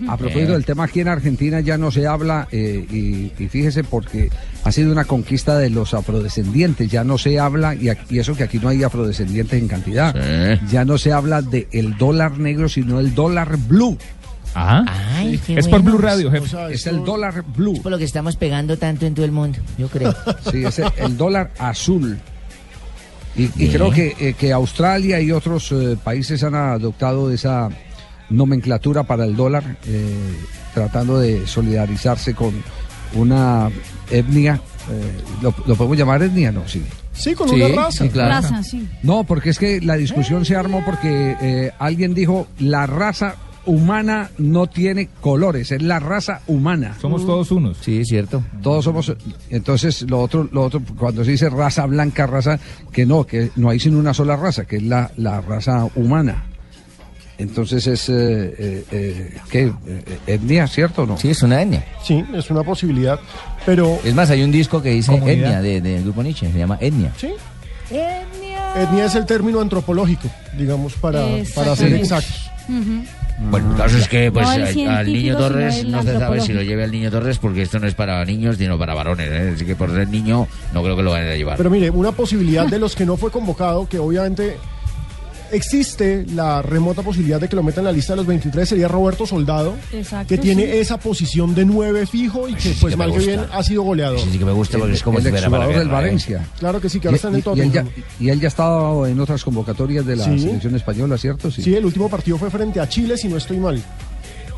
A propósito del tema, aquí en Argentina ya no se habla, eh, y, y fíjese porque ha sido una conquista de los afrodescendientes, ya no se habla, y, aquí- y eso que aquí no hay afrodescendientes en cantidad, ya no se habla de el dólar negro, sino el dólar blue. Ajá. Ay, qué Es por bueno. Blue Radio, jefe. Es el dólar blue. Es por lo que estamos pegando tanto en todo el mundo, yo creo. Sí, es el, el dólar azul. Y, creo que, eh, que Australia y otros eh, países han adoptado esa nomenclatura para el dólar, eh, tratando de solidarizarse con una etnia. eh, ¿lo, lo podemos llamar etnia? No, sí. Sí, con una raza. Raza, sí. No, porque es que la discusión se armó porque eh, alguien dijo la raza humana no tiene colores, es la raza humana. Somos todos unos. Sí, es cierto. Todos somos. Entonces, lo otro, lo otro, cuando se dice raza blanca, raza, que no, que no hay sino una sola raza, que es la, la raza humana. Entonces es, eh, eh, eh, ¿qué? Eh, ¿Etnia, cierto o no? Sí, es una etnia. Sí, es una posibilidad. Pero Es más, hay un disco que dice Comunidad. etnia de- del grupo Nietzsche, se llama etnia. Sí. etnia es el término antropológico, digamos, para, para ser Exactamente. Bueno, el caso es que pues No al niño Torres no se sabe si lo lleve al niño Torres porque esto no es para niños sino para varones, ¿eh? así que por ser niño no creo que lo vayan a llevar. Pero mire, una posibilidad de los que no fue convocado, que obviamente existe la remota posibilidad de que lo metan en la lista de los 23, sería Roberto Soldado, Exacto, que tiene sí. esa posición de 9 fijo y que, pues que mal que bien ha sido goleador. Ese sí que me gusta porque es como el si fuera para exjugador del ¿eh? Valencia. Claro que sí, que ahora está en el y, y él ya, y él ya ha estado en otras convocatorias de la Sí. selección española, ¿cierto? Sí, el último partido fue frente a Chile, si no estoy mal.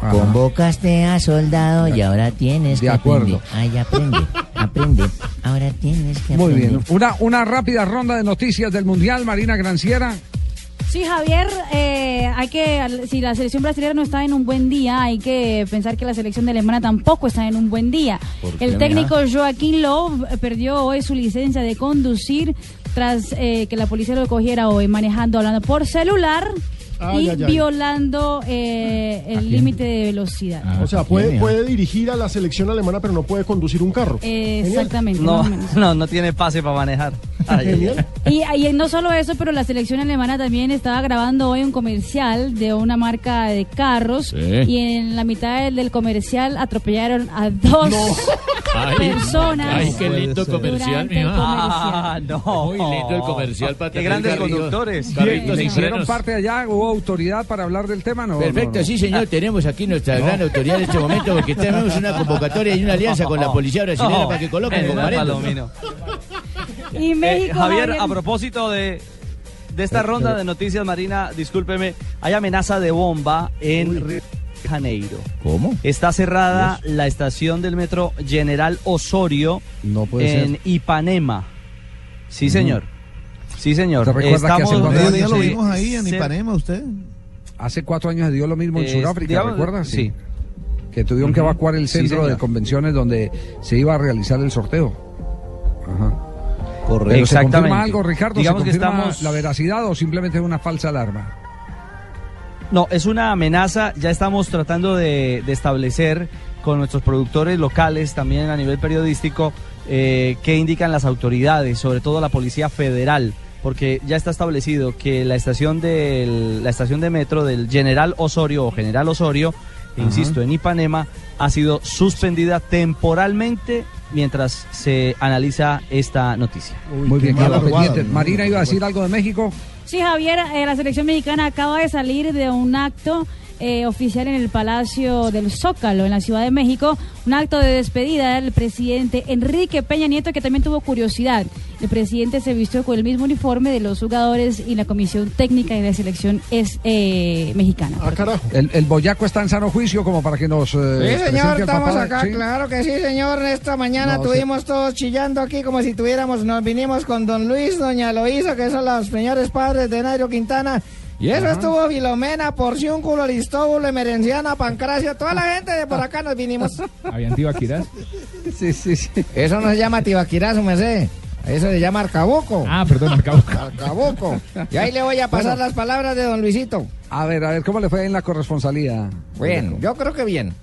Ajá. Convocaste a soldado y ahora tienes De que acuerdo. aprender. Ay, aprende, aprende. Ahora tienes que Muy aprender. bien. Una, una rápida ronda de noticias del Mundial, Marina Granciera. Sí, Javier, eh, hay que, si la selección brasileña no está en un buen día, hay que pensar que la selección de Alemania tampoco está en un buen día. ¿Por qué, El técnico? Joaquín Love eh, perdió hoy su licencia de conducir tras eh, que la policía lo cogiera hoy manejando, hablando por celular y violando eh, el límite de velocidad. O sea, puede, puede dirigir a la selección alemana, pero no puede conducir un carro. Eh, exactamente. No, no, no tiene pase para manejar. Ay, ay, ay. Y, y no solo eso, pero la selección alemana también estaba grabando hoy un comercial de una marca de carros Sí. y en la mitad del, del comercial atropellaron a dos personas. Ay, qué lindo comercial, el mija. Ah, no. Muy lindo el comercial para Qué tener grandes carritos- conductores. carritos ¿Le sin hicieron frenos. parte allá? ¿Hubo autoridad para hablar del tema? No, Perfecto, no, no. sí señor, tenemos aquí nuestra gran autoridad en este momento porque tenemos una convocatoria y una alianza con la policía brasileña No. para que coloquen. Palomino. Y México. Eh, Javier, Javier, a propósito de, de esta ronda de noticias, Marina, discúlpeme, hay amenaza de bomba en Río de Janeiro. ¿Cómo? Está cerrada la estación del metro General Osorio No puede en ser. Ipanema. Sí, señor. Sí, señor. ¿Usted recuerda que hace Estamos- cuatro día lo vimos ahí en se- Ipanema, usted. Hace cuatro años se dio lo mismo en Eh, Sudáfrica, digamos, ¿recuerdas? sí. Que tuvieron que evacuar el Sí, centro de convenciones donde se iba a realizar el sorteo. Ajá. ¿Se Exactamente. confirma algo, Ricardo? Digamos ¿Se que estamos- la veracidad o simplemente una falsa alarma? No, es una amenaza. Ya estamos tratando de, de establecer con nuestros productores locales, también a nivel periodístico, eh, qué indican las autoridades, sobre todo la Policía Federal, porque ya está establecido que la estación, del, la estación de metro del General Osorio o General Osorio, insisto, en Ipanema, ha sido suspendida temporalmente mientras se analiza esta noticia. Muy bien, queda pendiente. Marina iba a decir algo de México. Sí, Javier, eh, la selección mexicana acaba de salir de un acto eh, oficial en el Palacio del Zócalo, en la Ciudad de México, un acto de despedida del presidente Enrique Peña Nieto, que también tuvo curiosidad. El presidente se vistió con el mismo uniforme de los jugadores y la comisión técnica de la selección es eh, mexicana. Ah, carajo. El, el boyaco está en sano juicio como para que nos. eh, Sí, señor, estamos acá, ¿sí? claro que sí, señor. Esta mañana No, tuvimos todos chillando aquí como si tuviéramos, nos vinimos con don Luis, doña Loísa, que son los señores padres de Nairo Quintana. Y eso Ajá. estuvo Filomena, Porciúnculo, Aristóbulo, Emerenciana, Pancracio, toda la gente de por acá nos vinimos. ¿Habían Tibaquirás? Sí, sí, sí. Eso no se llama Tibaquirá, su merced. Eso se llama Arcabuco. Ah, perdón, Arcabuco. Arcabuco. Y ahí le voy a pasar Bueno. las palabras de don Luisito. A ver, a ver, ¿cómo le fue en la corresponsalía? Bien, yo creo que bien.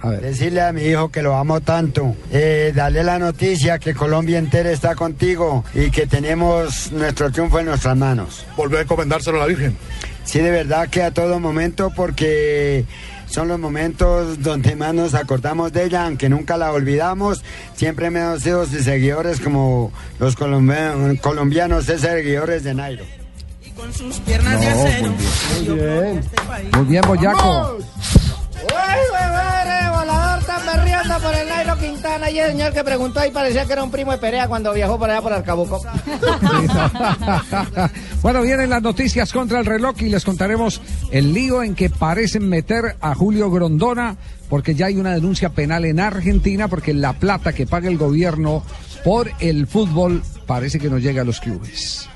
A ver. Decirle a mi hijo que lo amo tanto. Eh, darle la noticia que Colombia entera está contigo y que tenemos nuestro triunfo en nuestras manos. Volver a encomendárselo a la Virgen. Sí, de verdad que a todo momento porque son los momentos donde más nos acordamos de ella, aunque nunca la olvidamos. Siempre me han sido sus seguidores como los colombianos, colombianos es seguidores de Nairo. Con sus piernas de acero. muy bien. Muy bien, boyaco. Tan berriando por el Nairo Quintana. Y el señor que preguntó ahí parecía que era un primo de Perea cuando viajó por allá por Arcabuco. bueno, vienen las noticias contra el reloj y les contaremos el lío en que parecen meter a Julio Grondona porque ya hay una denuncia penal en Argentina porque la plata que paga el gobierno por el fútbol parece que no llega a los clubes.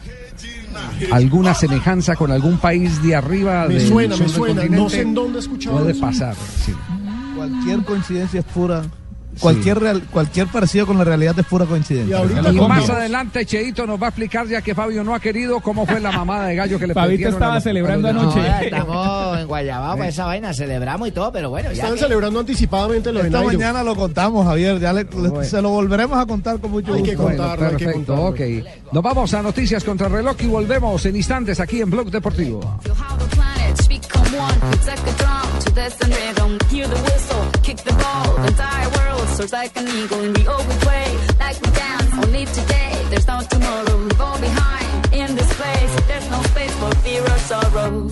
¿Alguna semejanza con algún país de arriba Me suena, me suena. No sé en dónde he escuchado Puede eso. pasar, sí. Cualquier coincidencia es pura. Cualquier, real- cualquier parecido con la realidad es pura coincidencia. Y más adelante Cheito nos va a explicar, ya que Fabio no ha querido, cómo fue la mamada de gallo que le Fabito estaba celebrando los- anoche. No, estamos en Guayabao con esa vaina, celebramos y todo, pero bueno, ya. Están que- celebrando anticipadamente lo de Esta mañana lo contamos, Javier. Ya le- le- se lo volveremos a contar con mucho Hay gusto. que contarlo, hay que Perfecto, contarlo. ok. Nos vamos a Noticias contra el Reloj y volvemos en instantes aquí en Blog Deportivo. Dance rhythm. Hear the whistle, kick the ball. The entire world soars like an eagle, and we we play like we dance. Only today, there's no tomorrow. We fall behind in this place. There's no space for fear or sorrow.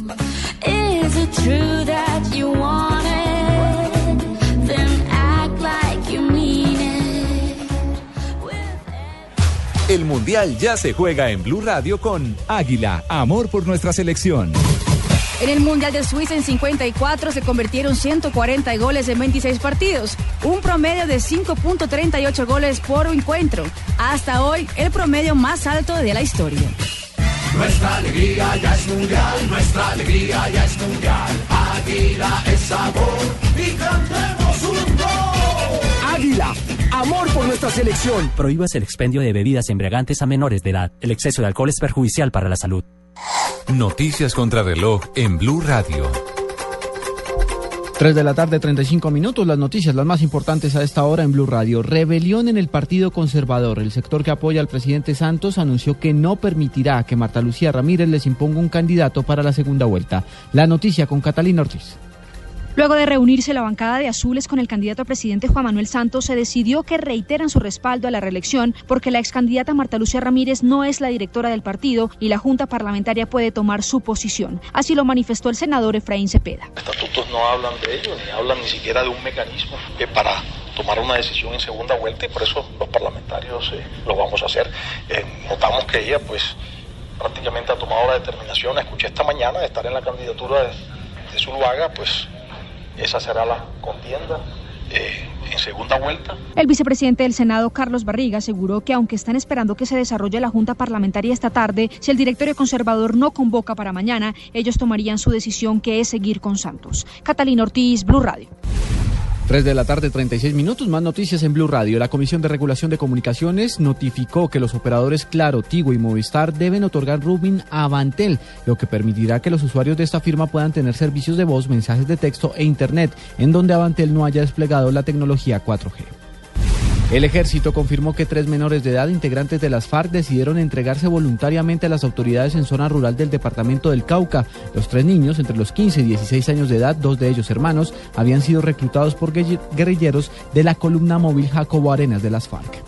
Is it true that you want it? Then act like you mean it. El Mundial ya se juega en Blue Radio con Águila, amor por nuestra selección. En el Mundial de Suiza en 54 se convirtieron 140 goles en 26 partidos, un promedio de 5.38 goles por encuentro. Hasta hoy, el promedio más alto de la historia. Nuestra alegría ya es mundial, nuestra alegría ya es mundial. Águila es sabor y cantemos un gol. Águila, amor por nuestra selección. Prohíbas el expendio de bebidas embriagantes a menores de edad. El exceso de alcohol es perjudicial para la salud. Noticias contra reloj en Blue Radio. 3 de la tarde, 35 minutos. Las noticias, las más importantes a esta hora en Blue Radio. Rebelión en el Partido Conservador. El sector que apoya al presidente Santos anunció que no permitirá que Marta Lucía Ramírez les imponga un candidato para la segunda vuelta. La noticia con Catalina Ortiz. Luego de reunirse la bancada de azules con el candidato a presidente Juan Manuel Santos, se decidió que reiteran su respaldo a la reelección porque la excandidata Marta Lucía Ramírez no es la directora del partido y la Junta Parlamentaria puede tomar su posición. Así lo manifestó el senador Efraín Cepeda. estatutos no hablan de ello, ni hablan ni siquiera de un mecanismo para tomar una decisión en segunda vuelta y por eso los parlamentarios eh, lo vamos a hacer. Eh, notamos que ella pues prácticamente ha tomado la determinación, escuché esta mañana de estar en la candidatura de, de Zuluaga, pues esa será la contienda eh, en segunda vuelta. El vicepresidente del Senado, Carlos Barriga, aseguró que aunque están esperando que se desarrolle la Junta Parlamentaria esta tarde, si el directorio conservador no convoca para mañana, ellos tomarían su decisión que es seguir con Santos. Catalina Ortiz, Blue Radio. 3 de la tarde, 36 minutos. Más noticias en Blue Radio. La Comisión de Regulación de Comunicaciones notificó que los operadores Claro, Tigo y Movistar deben otorgar roaming a Avantel, lo que permitirá que los usuarios de esta firma puedan tener servicios de voz, mensajes de texto e Internet, en donde Avantel no haya desplegado la tecnología 4G. El ejército confirmó que tres menores de edad integrantes de las FARC decidieron entregarse voluntariamente a las autoridades en zona rural del departamento del Cauca. Los tres niños, entre los 15 y 16 años de edad, dos de ellos hermanos, habían sido reclutados por guerri- guerrilleros de la columna móvil Jacobo Arenas de las FARC.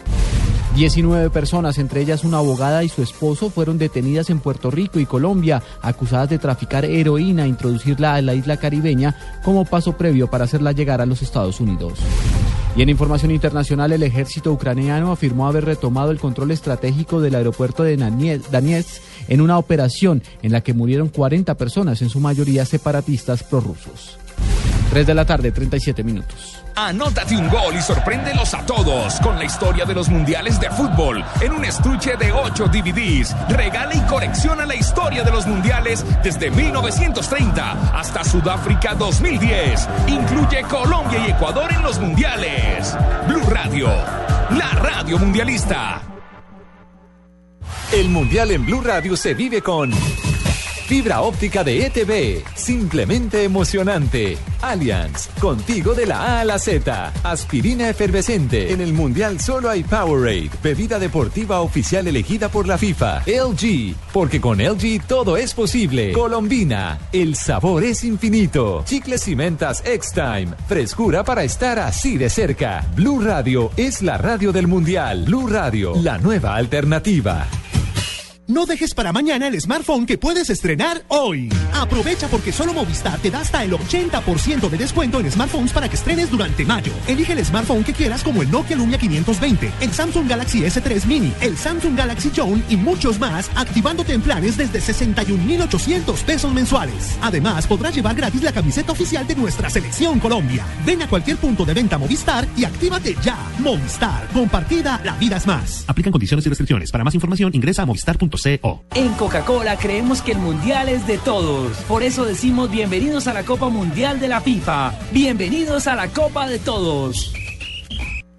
19 personas, entre ellas una abogada y su esposo, fueron detenidas en Puerto Rico y Colombia, acusadas de traficar heroína e introducirla a la isla caribeña como paso previo para hacerla llegar a los Estados Unidos. Y en información internacional, el ejército ucraniano afirmó haber retomado el control estratégico del aeropuerto de Donetsk en una operación en la que murieron 40 personas, en su mayoría separatistas prorrusos. 3 de la tarde, 37 minutos. Anótate un gol y sorpréndelos a todos con la historia de los mundiales de fútbol en un estuche de 8 DVDs. Regala y colecciona la historia de los mundiales desde 1930 hasta Sudáfrica 2010. Incluye Colombia y Ecuador en los mundiales. Blue Radio, la radio mundialista. El Mundial en Blue Radio se vive con fibra óptica de ETV, simplemente emocionante. Allianz, contigo de la A a la Z. Aspirina efervescente. En el Mundial solo hay Powerade, bebida deportiva oficial elegida por la FIFA. LG, porque con LG todo es posible. Colombina, el sabor es infinito. Chicles y mentas X-Time, frescura para estar así de cerca. Blue Radio es la radio del Mundial. Blue Radio, la nueva alternativa. No dejes para mañana el smartphone que puedes estrenar hoy. Aprovecha porque solo Movistar te da hasta el 80% de descuento en smartphones para que estrenes durante mayo. Elige el smartphone que quieras como el Nokia Lumia 520, el Samsung Galaxy S3 Mini, el Samsung Galaxy Zone y muchos más, activándote en planes desde 61,800 pesos mensuales. Además, podrás llevar gratis la camiseta oficial de nuestra selección Colombia. Ven a cualquier punto de venta Movistar y actívate ya. Movistar, compartida, la vida es más. Aplican condiciones y restricciones. Para más información ingresa a En Coca-Cola creemos que el mundial es de todos. Por eso decimos bienvenidos a la Copa Mundial de la FIFA. Bienvenidos a la Copa de Todos.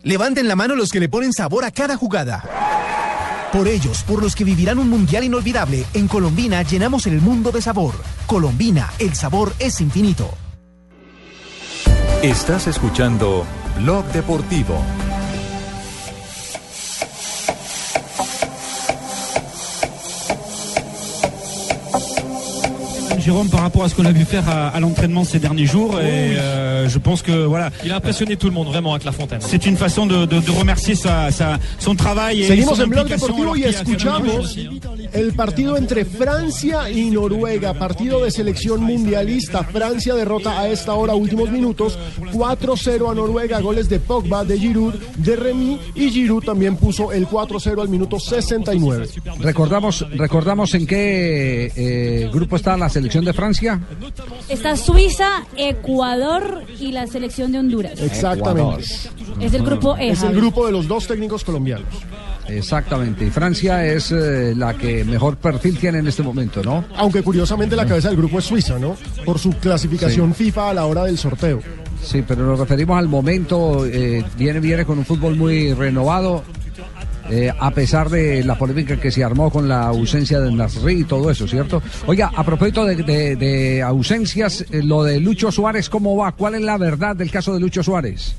Levanten la mano los que le ponen sabor a cada jugada. Por ellos, por los que vivirán un mundial inolvidable, en Colombina llenamos el mundo de sabor. Colombina, el sabor es infinito. Estás escuchando Blog Deportivo. Jérôme par rapport à ce qu'on a vu faire à, à l'entraînement ces derniers jours et euh, je pense que voilà Il a impressionné tout le monde vraiment avec la fontaine. c'est une façon de, de- de remercier sa, sa- son travail et Seguimos son en Blog implication Deportivo y escuchamos el partido entre Francia y Noruega, partido de selección mundialista. Francia derrota a esta hora, últimos minutos, 4-0 a Noruega, goles de Pogba, de Giroud, de Remy y Giroud también puso el 4-0 al minuto 69. Recordamos, recordamos en qué eh, grupo está la selección de Francia. Está Suiza, Ecuador y la selección de Honduras. Exactamente. Es el grupo E. Es el grupo de los dos técnicos colombianos. Exactamente. Y Francia es eh, la que mejor perfil tiene en este momento, ¿no? Aunque curiosamente la cabeza del grupo es Suiza, ¿no? Por su clasificación FIFA a la hora del sorteo. Sí, pero nos referimos al momento. eh, viene, viene con un fútbol muy renovado. Eh, a pesar de la polémica que se armó con la ausencia de Nasri y todo eso, ¿cierto? Oiga, a propósito de, ausencias, eh, lo de Lucho Suárez, ¿cómo va? ¿Cuál es la verdad del caso de Lucho Suárez?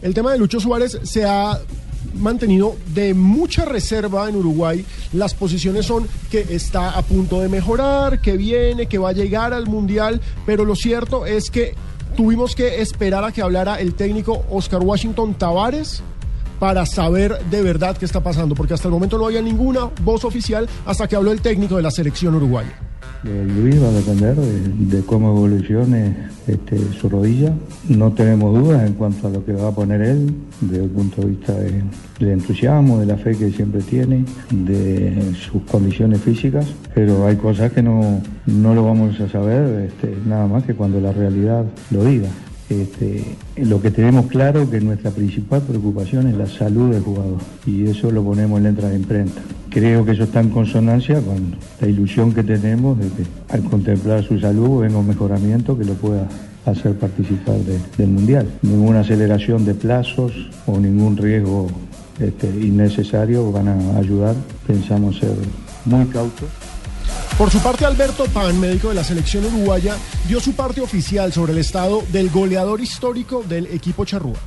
El tema de Lucho Suárez se ha mantenido de mucha reserva en Uruguay. Las posiciones son que está a punto de mejorar, que viene, que va a llegar al Mundial, pero lo cierto es que tuvimos que esperar a que hablara el técnico Oscar Washington Tavares para saber de verdad qué está pasando, porque hasta el momento no había ninguna voz oficial hasta que habló el técnico de la selección uruguaya. Luis va a depender de, de cómo evolucione este, su rodilla. No tenemos dudas en cuanto a lo que va a poner él, desde el punto de vista de- del entusiasmo, de la fe que siempre tiene, de sus condiciones físicas, pero hay cosas que no, no lo vamos a saber este, nada más que cuando la realidad lo diga. Este, lo que tenemos claro que nuestra principal preocupación es la salud del jugador y eso lo ponemos en letra de imprenta. Creo que eso está en consonancia con la ilusión que tenemos de que al contemplar su salud venga un mejoramiento que lo pueda hacer participar de- del Mundial. Ninguna aceleración de plazos o ningún riesgo este, innecesario van a ayudar. Pensamos ser muy cautos. Por su parte, Alberto Pan, médico de la selección uruguaya, dio su parte oficial sobre el estado del goleador histórico del equipo charrúa.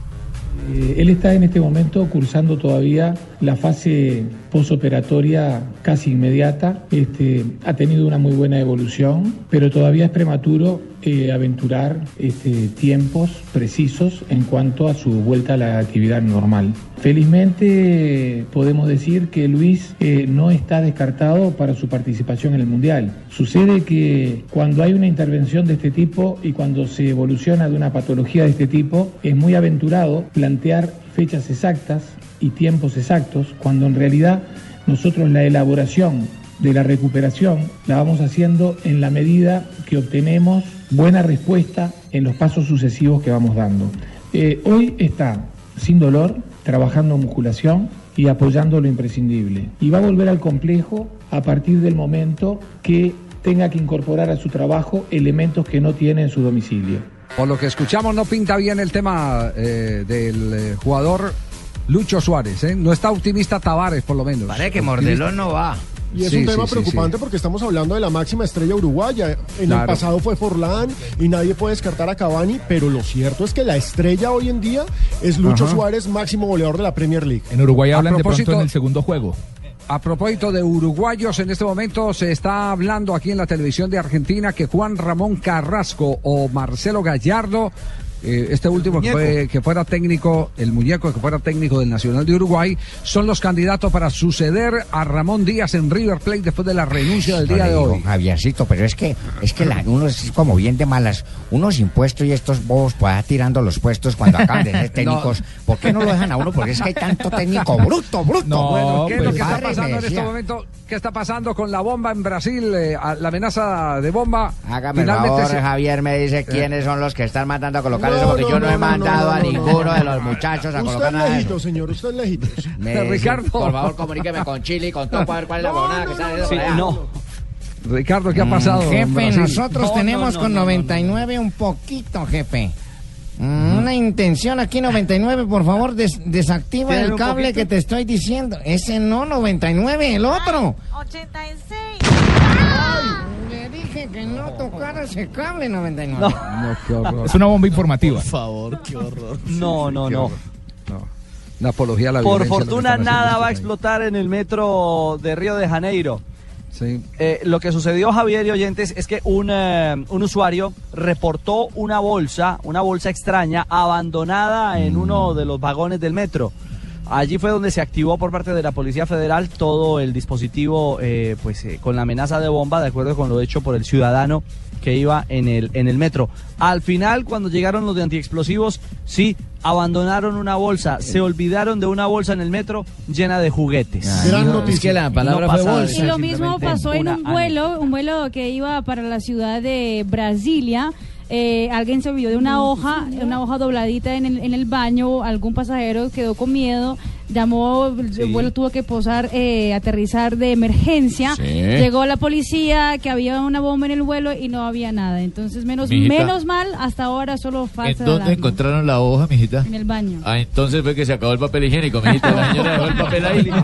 Eh, él está en este momento cursando todavía la fase posoperatoria casi inmediata. Este, ha tenido una muy buena evolución, pero todavía es prematuro aventurar este, tiempos precisos en cuanto a su vuelta a la actividad normal. Felizmente podemos decir que Luis eh, no está descartado para su participación en el Mundial. Sucede que cuando hay una intervención de este tipo y cuando se evoluciona de una patología de este tipo, es muy aventurado plantear fechas exactas y tiempos exactos, cuando en realidad nosotros la elaboración de la recuperación la vamos haciendo en la medida que obtenemos buena respuesta en los pasos sucesivos que vamos dando. Eh, hoy está sin dolor, trabajando musculación y apoyando lo imprescindible. Y va a volver al complejo a partir del momento que tenga que incorporar a su trabajo elementos que no tiene en su domicilio. Por lo que escuchamos, no pinta bien el tema eh, del eh, jugador Lucho Suárez. ¿eh? No está optimista Tavares, por lo menos. Parece que Optimista- Mordelón no va. Y es Sí, un tema sí, preocupante sí. porque estamos hablando de la máxima estrella uruguaya. En Claro. el pasado fue Forlán y nadie puede descartar a Cavani, pero lo cierto es que la estrella hoy en día es Lucho Ajá. Suárez, máximo goleador de la Premier League. En Uruguay A hablan de pronto en el segundo juego. A propósito de uruguayos, en este momento se está hablando aquí en la televisión de Argentina que Juan Ramón Carrasco o Marcelo Gallardo, eh, este último que, fue- que fuera técnico, el muñeco que fuera técnico del Nacional de Uruguay, son los candidatos para suceder a Ramón Díaz en River Plate después de la renuncia del No día de digo, hoy. Javiercito, pero es que, es que la, uno es como bien de malas. Unos impuestos y estos bobos pues tirando los puestos cuando acaban de ser técnicos. ¿Por qué no lo dejan a uno? Porque es que hay tanto técnico bruto, bruto. No, bueno, ¿qué es lo que está pasando en este momento? ¿Qué está pasando con la bomba en Brasil? Eh, la amenaza de bomba. Hágame el finalmente favor, se- Javier me dice Eh. quiénes son los que están mandando a colocar No, eso, porque no, yo no, no, he mandado no, a no, no, ninguno no, de los muchachos a Usted colocar nada eso. lejito, señor, usted es lejito. Me- Ricardo. Por favor, comuníqueme con Chile y con Topo a ver cuál es la huevonada que sale de Sí, no. Ricardo, ¿qué ha Mm, pasado? Jefe, nosotros tenemos con 99 un poquito, jefe. Mm, Una intención aquí 99, por favor, des- desactiva ¿Tienen el cable que te estoy diciendo. Ese no 99, el otro. 86. Le dije que no tocara ese cable 99. No, qué horror. Es una bomba informativa. Por favor, qué horror. No, no, no. Una apología a la Por violencia, fortuna nada va a explotar en el metro de Río de Janeiro. Sí. Eh, lo que sucedió, Javier y oyentes, es que un, eh, un usuario reportó una bolsa, una bolsa extraña, abandonada en uno de los vagones del metro. Allí fue donde se activó por parte de la Policía Federal todo el dispositivo eh, pues, eh, con la amenaza de bomba, de acuerdo con lo hecho por el ciudadano que iba en el, en el metro. Al final, cuando llegaron los de antiexplosivos, sí, abandonaron una bolsa, se olvidaron de una bolsa en el metro llena de juguetes. Gran noticia. Es que la palabra fue bolsa. Y lo mismo pasó en un vuelo, un vuelo que iba para la ciudad de Brasilia. Eh, alguien se olvidó de una hoja, una hoja dobladita en el, en el baño, algún pasajero quedó con miedo, llamó, el vuelo tuvo que posar, eh, aterrizar de emergencia, Sí. llegó la policía, que había una bomba en el vuelo y no había nada. Entonces, menos, Mijita. menos mal, hasta ahora solo ¿En falta dónde alarma. encontraron la hoja, mijita? En el baño. Ah, entonces fue que se acabó el papel higiénico, mijita. La señora dejó el papel ahí.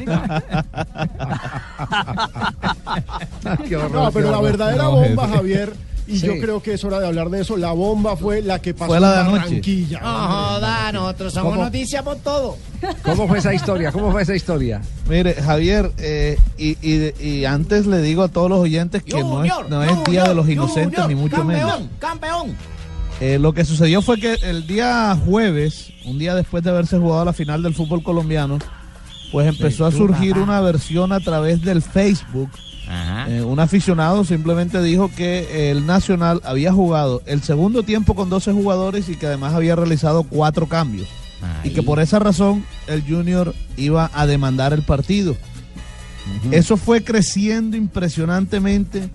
No, pero la verdadera bomba. Javier, y Sí. yo creo que es hora de hablar de eso, la bomba fue la que pasó Fue la de en anoche. Barranquilla. No joda, nosotros somos ¿Cómo? noticia por todo. ¿Cómo fue esa historia? ¿Cómo fue esa historia? Mire, Javier, eh, y, y- y antes le digo a todos los oyentes que no es, no es Día de los Inocentes, Junior, ni mucho menos. campeón, Campeón. Eh, lo que sucedió fue que el día jueves, un día después de haberse jugado la final del fútbol colombiano, pues empezó a surgir papá. una versión a través del Facebook. Eh, un aficionado simplemente dijo que el Nacional había jugado el segundo tiempo con 12 jugadores y que además había realizado cuatro cambios. Y que por esa razón el Junior iba a demandar el partido. Eso fue creciendo impresionantemente.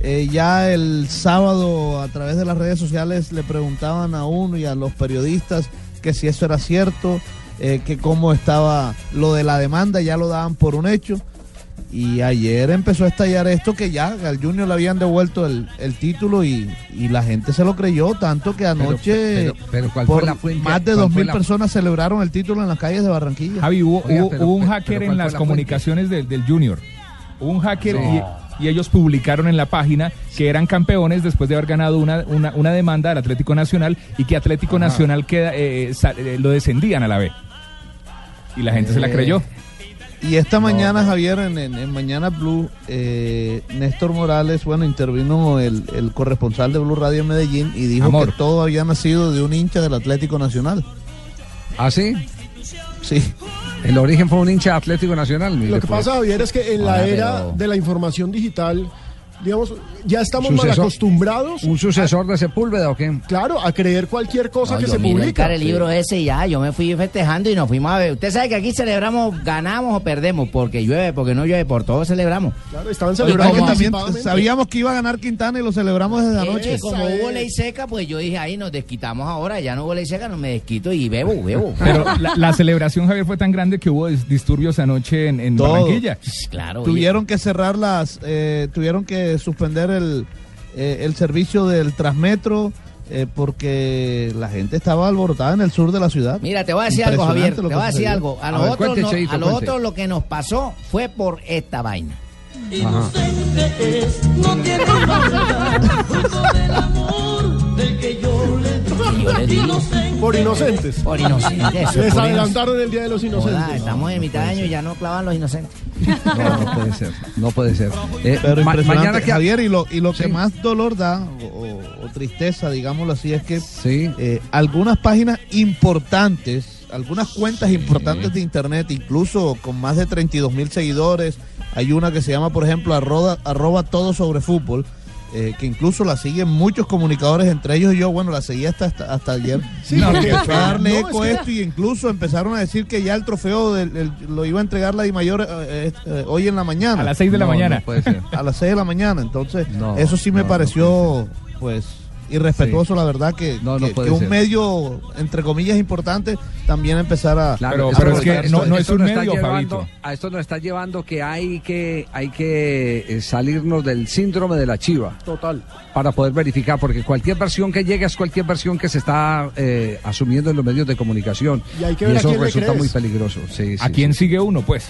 Eh, ya el sábado a través de las redes sociales le preguntaban a uno y a los periodistas que si eso era cierto, eh, que cómo estaba lo de la demanda, ya lo daban por un hecho. Y ayer empezó a estallar esto que ya al Junior le habían devuelto el, el título y, y la gente se lo creyó, tanto que anoche pero- pero ¿cuál por fue la fuente? más de ¿Cuál dos fue mil la- personas celebraron el título en las calles de Barranquilla. Javi, hubo, Oiga, hubo- pero- hubo un hacker pero en ¿cuál las la comunicaciones del, del Junior. Hubo un hacker y, y ellos publicaron en la página que eran campeones después de haber ganado una, una, una demanda al Atlético Nacional y que Atlético Ajá. Nacional queda, eh, sa- eh, lo descendían a la B. Y la gente se la Eh, creyó. Y esta mañana, Javier, en, en- en Mañana Blue, eh, Néstor Morales, bueno, intervino el, el corresponsal de Blue Radio en Medellín y dijo Amor. que todo había nacido de un hincha del Atlético Nacional. ¿Ah, sí? Sí. El origen fue un hincha Atlético Nacional. mire, Lo que pues. pasa, Javier, es que en la Ahora, era pero- de la información digital, digamos, ya estamos mal Sucesor- acostumbrados. ¿Un sucesor de Sepúlveda o qué? Claro, a creer cualquier cosa No, que yo se publica. el libro ese y ya, yo me fui festejando y nos fuimos a ver. Usted sabe que aquí celebramos, ganamos o perdemos, porque llueve, porque no llueve, por todo celebramos. Claro, estaban celebrando como también sabíamos que iba a ganar Quintana y lo celebramos desde anoche. Eh, como hubo ley seca, pues yo dije, ahí nos desquitamos ahora, ya no hubo ley seca, no me desquito y bebo, bebo. Pero la, la celebración, Javier, fue tan grande que hubo dis- disturbios anoche en. Barranquilla. Claro. tuvieron que cerrar las, eh, tuvieron que suspender el, eh, el servicio del Transmetro eh, porque la gente estaba alborotada en el sur de la ciudad. Mira, te voy a decir algo, Javier. Te voy a decir algo. A A ver, nosotros, cuente, no- Cheito, a nosotros lo que nos pasó fue por esta vaina. Inocente es, no tiene maldad, fruto del amor del que yo Por inocentes. Por inocentes. Les por adelantaron el Día de los Inocentes. Estamos en mitad de año y ya no clavan los inocentes. No, no puede ser. No puede ser. Eh, Pero ma- impresionante, mañana que Javier, y lo, y lo Sí. que más dolor da, o, o- o tristeza, digámoslo así, es que eh, algunas páginas importantes, algunas cuentas importantes de internet, incluso con más de 32 mil seguidores, hay una que se llama, por ejemplo, arroba, arroba todo sobre fútbol, eh, que incluso la siguen muchos comunicadores, entre ellos yo, bueno, la seguí hasta, hasta, hasta ayer. Sí, a darle no, eco a es que- esto y incluso empezaron a decir que ya el trofeo del- el- lo iba a entregar la Di Mayor eh, eh, eh, hoy en la mañana. A las seis de la No, mañana. no puede ser. A las 6 de la mañana. Entonces, No, eso sí me no, no pareció, pues, irrespetuoso, Sí. la verdad, que, No, no que- puede que un ser. medio, entre comillas, importante, también empezara Pero- a pero es que no- esto. es un medio, llevando-. A esto nos está llevando que hay que hay que eh, salirnos del síndrome de la chiva. Total. Para poder verificar, porque cualquier versión que llega es cualquier versión que se está eh, asumiendo en los medios de comunicación. Y hay que ver eso quién resulta muy peligroso. Sí, ¿A sí, quién sí. sigue uno, pues?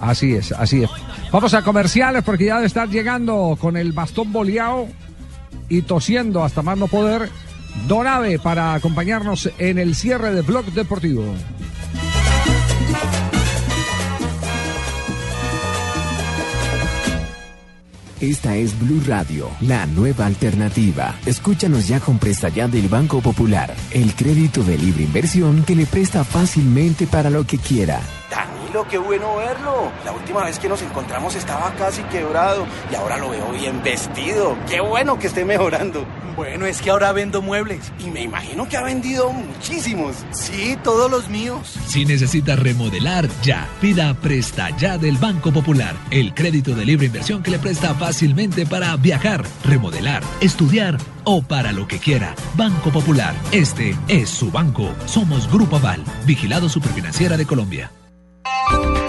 Así es, así es. Vamos a comerciales porque ya debe estar llegando con el bastón boleado y tosiendo hasta más no poder. Don Ave para acompañarnos en el cierre de Blog Deportivo. Esta es Blue Radio, la nueva alternativa. Escúchanos ya con presta ya del Banco Popular, el crédito de libre inversión que le presta fácilmente para lo que quiera. Qué bueno verlo. La última vez que nos encontramos estaba casi quebrado y ahora lo veo bien vestido. Qué bueno que esté mejorando. Bueno, es que ahora vendo muebles y me imagino que ha vendido muchísimos. Sí, todos los míos. Si necesita remodelar, ya. Pida Presta Ya del Banco Popular. El crédito de libre inversión que le presta fácilmente para viajar, remodelar, estudiar o para lo que quiera. Banco Popular. Este es su banco. Somos Grupo Aval, vigilado superfinanciera de Colombia. Thank you.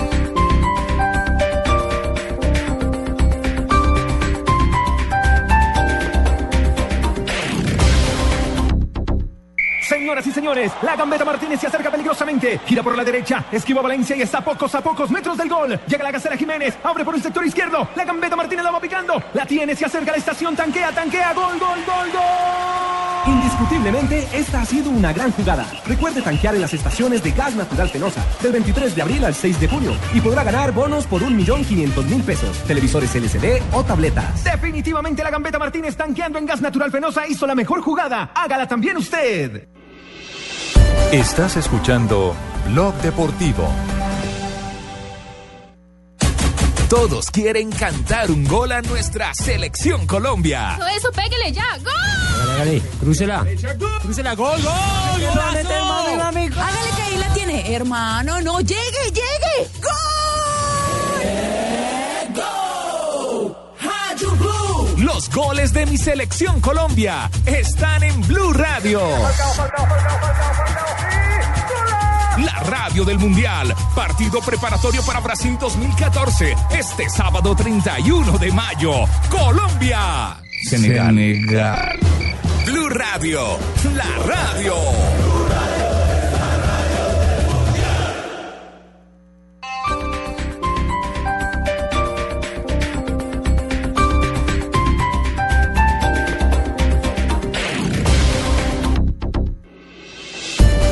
Señoras y señores, la gambeta Martínez se acerca peligrosamente. Gira por la derecha, esquiva Valencia y está a pocos a pocos metros del gol. Llega la gacela Jiménez, abre por el sector izquierdo. La gambeta Martínez la va picando. La tiene, se acerca a la estación, tanquea, tanquea. Gol, gol, gol, gol. Indiscutiblemente, esta ha sido una gran jugada. Recuerde tanquear en las estaciones de Gas Natural Fenosa del 23 de abril al 6 de junio y podrá ganar bonos por 1.500.000 pesos, televisores LCD o tabletas. Definitivamente la gambeta Martínez tanqueando en gas natural Fenosa hizo la mejor jugada. Hágala también usted. Estás escuchando Blog Deportivo. Todos quieren cantar un gol a nuestra selección Colombia. Eso, eso, pégale ya. ¡Gol! Hágale, crúcela. Crúcela, gol, gol. Hágale que ahí la tiene. Hermano, no, llegue, llegue. Los goles de mi selección Colombia están en Blue Radio. La radio del Mundial. Partido preparatorio para Brasil 2014. Este sábado 31 de mayo. Colombia. Senegal. Blue Radio. La radio.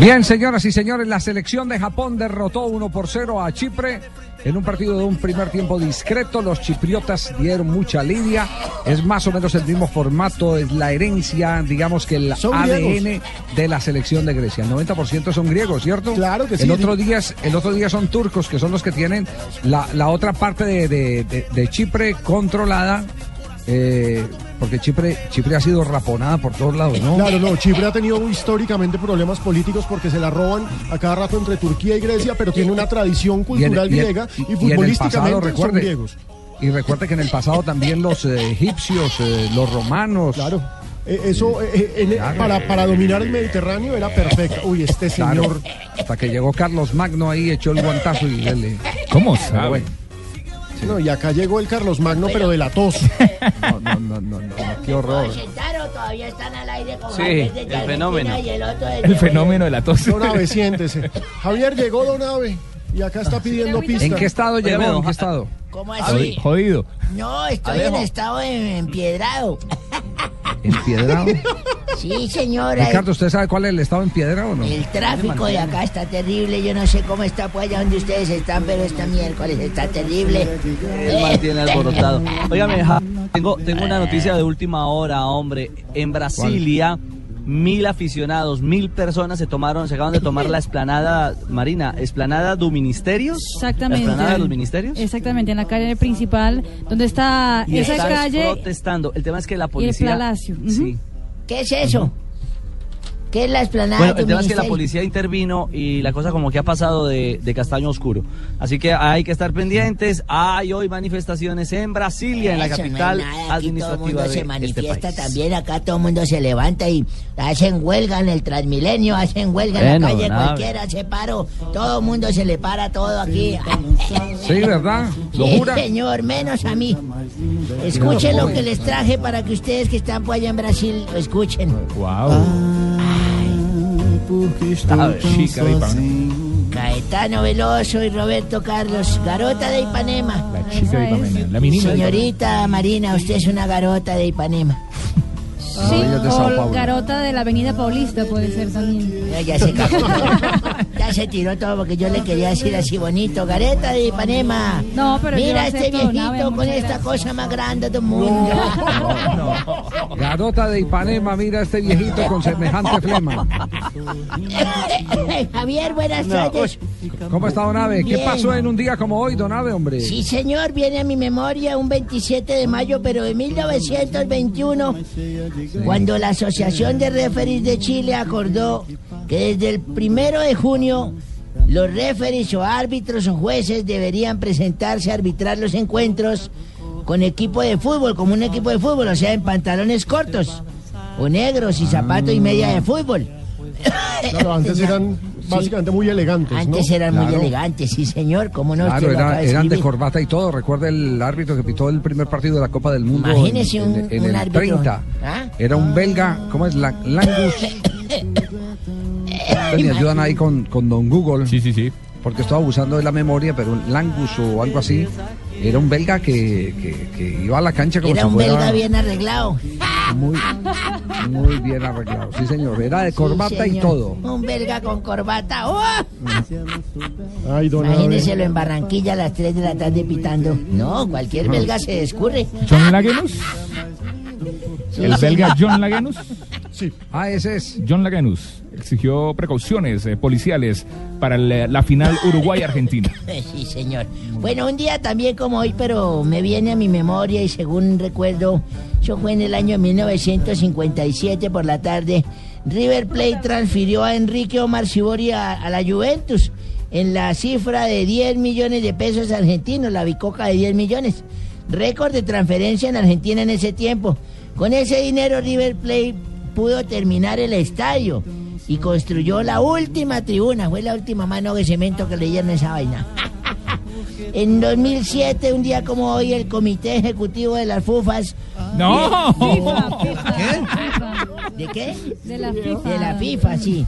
Bien, señoras y señores, la selección de Japón derrotó 1 por 0 a Chipre en un partido de un primer tiempo discreto. Los chipriotas dieron mucha lidia. Es más o menos el mismo formato, es la herencia, digamos que el Son ADN griegos. de la selección de Grecia. El 90% son griegos, ¿cierto? Claro que sí. El otro día, es- el otro día son turcos, que son los que tienen la, la otra parte de, de- de- de Chipre controlada. Eh, porque Chipre, Chipre ha sido raponada por todos lados, ¿no? Claro, no, Chipre ha tenido históricamente problemas políticos porque se la roban a cada rato entre Turquía y Grecia, pero tiene una tradición cultural y en- griega y, y futbolísticamente pasado, son recuerde, griegos. Y recuerde que en el pasado también los eh, egipcios, eh, los romanos. Claro. Eh, eso eh, en- para, para dominar el Mediterráneo era perfecto. Uy, este Claro, señor. hasta que llegó Carlos Magno ahí, echó el guantazo y le. ¿Cómo sabe? No, y acá llegó el Carlos Magno, pero de la tos. no, no, no, no, no, qué horror. ¿Sentaron? ¿Todavía están al aire con Sí, el fenómeno. y el otro de El fenómeno de la tos. Don Ave, siéntese. Javier llegó Don Ave y acá está pidiendo pista. ¿En qué estado llegó? ¿En qué estado? ¿Cómo así? Jodido. No, estoy en estado de empiedrado. ¿Empiedrado? Sí, señora. Ricardo, ¿usted sabe cuál es el estado en piedra o no? El tráfico de acá está terrible. Yo no sé cómo está pues allá donde ustedes están, pero esta miércoles está terrible. Él mantiene alborotado. Óigame, tengo, tengo una noticia de última hora, hombre. En Brasilia, mil aficionados, mil personas se tomaron, se acaban de tomar la esplanada marina, esplanada do Ministerios. Exactamente. La esplanada de los ministerios. Exactamente, en la calle principal, donde está Y esa están calle protestando. El tema es que la y el policía. palacio. Sí. ¿Qué es eso? ¿Qué es la esplanada Bueno, el tema es que la policía intervino y la cosa como que ha pasado de, de castaño oscuro. Así que hay que estar pendientes. Hay hoy manifestaciones en Brasilia, en la Eso, no capital nada, aquí todo el mundo de se este manifiesta país. también, acá todo el mundo se levanta y hacen huelga en el Transmilenio, hacen huelga en Bueno, la calle nada. cualquiera, se paro, todo el mundo se le para todo aquí. Sí, ¿verdad? ¿Lo Sí, jura? señor, menos a mí. Escuchen lo que les traje para que ustedes que están por allá en Brasil lo escuchen. Wow. A ver. Chica de Ipanema. Caetano Veloso y Roberto Carlos, garota de Ipanema. La chica de Ipanema. La menina de Señorita Marina, usted es una garota de Ipanema. Sí, o Garota de la Avenida Paulista puede ser también. Ya, ya se cagó. ya se tiró todo porque yo le quería decir así bonito. Gareta de Ipanema. No, pero yo Mira este acepto, viejito Nave, con esta gracias. cosa más grande del mundo. Garota de Ipanema, mira este viejito con semejante flema. Javier, buenas No, tardes. ¿Cómo está, Don Ave? ¿Qué pasó en un día como hoy, Don Ave, hombre? Sí, señor, viene a mi memoria un 27 de mayo, pero de 1921, cuando la Asociación de Referees de Chile acordó que desde el primero de junio los referees o árbitros o jueces deberían presentarse a arbitrar los encuentros con equipo de fútbol, como un equipo de fútbol, o sea, en pantalones cortos o negros y zapatos y media de fútbol. Claro, antes eran básicamente muy elegantes. ¿no? Antes eran muy elegantes, sí, señor, como no Claro, era- eran de corbata y todo. Recuerda el árbitro que pitó el primer partido de la Copa del Mundo. en- Imagínese en, un- en un el árbitro. 30. ¿Ah? Era un belga, ¿cómo es? La- Langus. Me ayudan ahí con, con Don Google. Sí, sí, sí. Porque estaba abusando de la memoria, pero un Langus o algo así. Era un belga que, que- que iba a la cancha como Era si un fuera belga bien arreglado. muy, muy bien arreglado. Sí, señor. Era de corbata Sí, y todo. Un belga con corbata. ¡Oh! Ay, don Ave. Imagíneselo en Barranquilla a las 3 de la tarde pitando. No, cualquier belga se descurre. ¿John Lagenus? ¿El belga John Lagenus? Sí. Ah, ese es. John Lagenus exigió precauciones eh, policiales para la, la final Uruguay-Argentina. Sí, señor. Bueno, un día también como hoy, pero me viene a mi memoria y según recuerdo, eso fue en el año 1957 por la tarde. River Plate transfirió a Enrique Omar Sibori a, a la Juventus en la cifra de 10 millones de pesos argentinos, la bicoca de 10 millones. Récord de transferencia en Argentina en ese tiempo. Con ese dinero River Plate pudo terminar el estadio y construyó la última tribuna. Fue la última mano de cemento que le dieron esa vaina. En 2007, un día como hoy, el Comité Ejecutivo de las FUFAS... ¡No! ¿De qué? De la FIFA. De la FIFA, sí.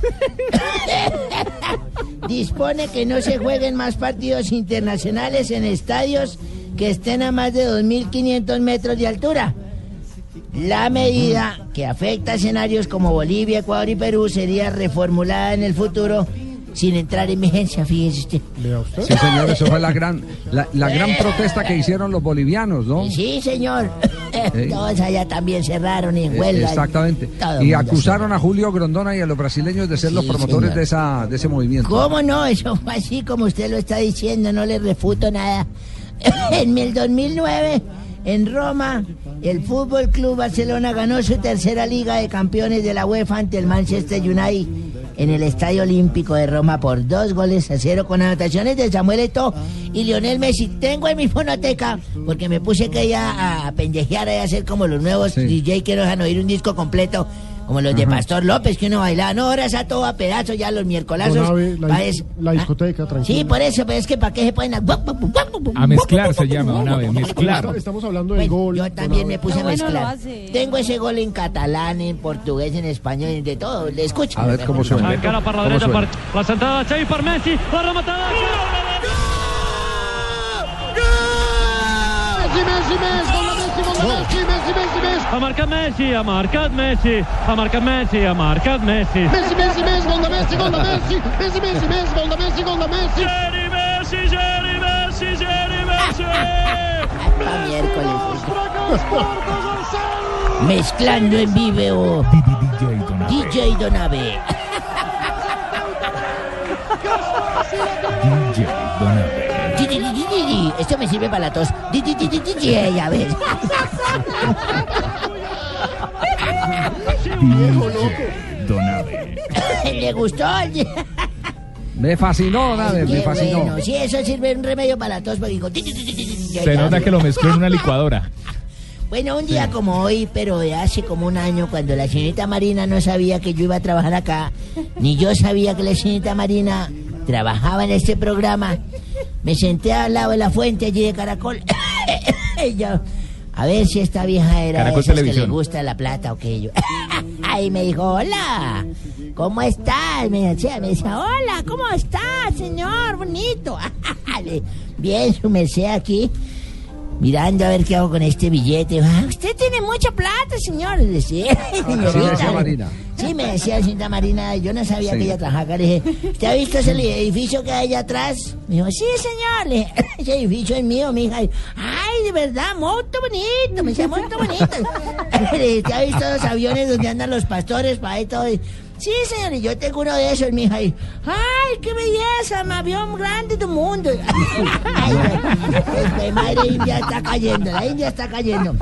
Dispone que no se jueguen más partidos internacionales en estadios que estén a más de 2.500 metros de altura. La medida que afecta a escenarios como Bolivia, Ecuador y Perú sería reformulada en el futuro sin entrar en vigencia, fíjese usted. Sí, señor, eso fue la gran, la, la gran protesta que hicieron los bolivianos, ¿no? Sí, señor. Sí. Todos allá también cerraron en Eh, huelga. Exactamente. Y mundo acusaron a Julio Grondona y a los brasileños de ser los Sí, promotores señor. de esa de ese movimiento. ¿Cómo no? Eso fue así como usted lo está diciendo, no le refuto nada. en el 2009, en Roma, el Fútbol Club Barcelona ganó su tercera Liga de Campeones de la UEFA ante el Manchester United en el Estadio Olímpico de Roma por dos goles a cero con anotaciones de Samuel Eto'o y Lionel Messi. Tengo en mi fonoteca porque me puse que ya a pendejear y a hacer como los nuevos DJ que nos dejan oír un disco completo. Como los de. Pastor López, que uno bailaba. No, ahora está todo a pedazos ya los miércolazos. La, la discoteca, tranquilo. Sí, por eso, pero es que para qué se pueden... A mezclar se llama, Abe, mezclar. Estamos hablando del gol. Yo también me puse a bueno mezclar. Tengo ese gol en catalán, en portugués, en español, de todo. Le escucho. A ver cómo suena. Encara per la ¿Cómo dreta, per la centrada de Xavi per Messi, la rematada... Messi, Messi, Messi, gol de Messi, gol de Messi, Messi, Messi, Messi. Ha marcat Messi, ha marcat Messi, ha marcat Messi, ha marcat Messi. Messi, Messi, Messi, gol de Messi, gol de Messi. Messi, Messi, Messi, gol de Messi, gol de Messi. Geri Messi, Geri Messi, Geri Messi. Miércoles. Mezclando en vivo. DJ Donabe. DJ Donabe. Di, Esto me sirve para la tos. Di, di, di, di, di, di, a ver. DJ Donabe. ¿Le gustó? Me fascinó, Nave, me fascinó. bueno. Sí, eso sirve un remedio para la tos. Porque digo, di, di, di, di, di, di, Se ya. nota que lo mezcló en una licuadora. Bueno, un día como hoy, pero de hace como un año, cuando la señorita Marina no sabía que yo iba a trabajar acá, ni yo sabía que la señorita Marina trabajaba en este programa, me senté al lado de la fuente allí de Caracol. y yo, a ver si esta vieja era de Caracol esas que le gusta la plata o qué. Yo, Ahí me dijo, hola, ¿cómo estás? Me decía, me decía, hola, ¿cómo estás, señor? Bonito. Bien, su merced aquí mirando a ver qué hago con este billete. Ah, usted tiene mucha plata, señor. Señorita. Marina. Sí, me decía señorita Marina, yo no sabía Sí. que ella trabajaba. Le dije, ¿usted ha visto ese edificio que hay allá atrás? Me dijo, sí, señor. Le dije, ese edificio es mío, mija. Y, Ay, de verdad, muy bonito. Me decía, muy bonito. Le dije, ¿usted ha visto los aviones donde andan los pastores para ahí todo? Sí, señor, y yo tengo uno de esos, mija. Y, ¡Ay, qué belleza! Mi avión grande del mundo. Ay, güey, madre India está cayendo, la India está cayendo.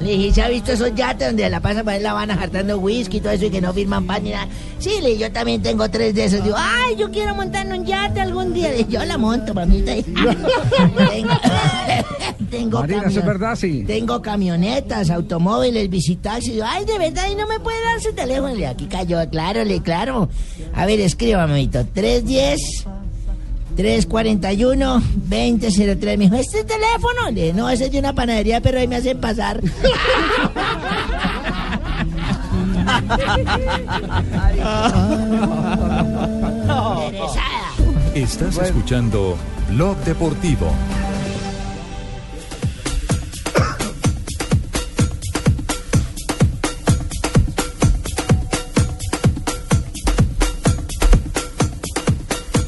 Le dije, ¿se ha visto esos yates donde la pasan para la van jartando whisky y todo eso y que no firman pan ni nada? Sí, le dije, yo también tengo tres de esos. Digo, ay, yo quiero montar en un yate algún día. Le dije, yo la monto, mamita. tengo, tengo Marina, ¿eso es camión- verdad? Sí. Tengo camionetas, automóviles, visitaxis. Digo, ay, de verdad, y no me puede dar su teléfono. Le digo, aquí cayó, claro, le claro. A ver, escriba, mamito. 310 341 2003. Me dijo, ¿este teléfono? Le no, ese es de una panadería, pero ahí me hacen pasar. Estás escuchando Blog Deportivo.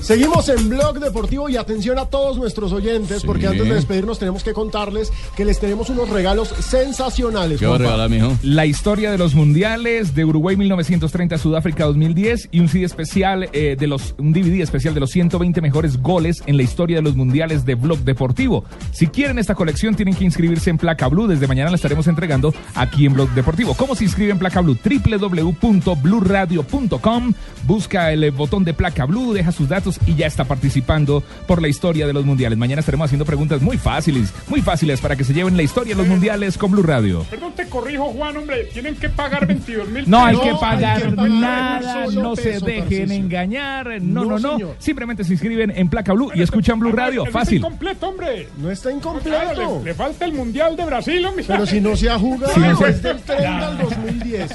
Seguimos en Blog Deportivo y atención a todos nuestros oyentes, Sí. porque antes de despedirnos tenemos que contarles que les tenemos unos regalos sensacionales. Juanpa. La historia de los mundiales de Uruguay 1930, Sudáfrica 2010 y un CD especial eh, de los un DVD especial de los 120 mejores goles en la historia de los mundiales de Blog Deportivo. Si quieren esta colección tienen que inscribirse en Placa Blue. Desde mañana la estaremos entregando aquí en Blog Deportivo. ¿Cómo se inscribe en Placa Blue? www.bluradio.com. Busca el botón de Placa Blue, deja sus datos y ya está participando por la historia de los mundiales. Mañana estaremos haciendo preguntas muy fáciles, muy fáciles para que se lleven la historia de los mundiales con Blue Radio. Perdón, te corrijo, Juan, hombre. Tienen que pagar 22 mil No hay que pagar nada, no se dejen engañar, no, no, No, no. Simplemente se inscriben en Placa Blue y escuchan Blue Radio, fácil. incompleto, hombre. No está incompleto. le, le falta el Mundial de Brasil, hombre. Pero si no se ha jugado Sí, no desde el 30 al 2010.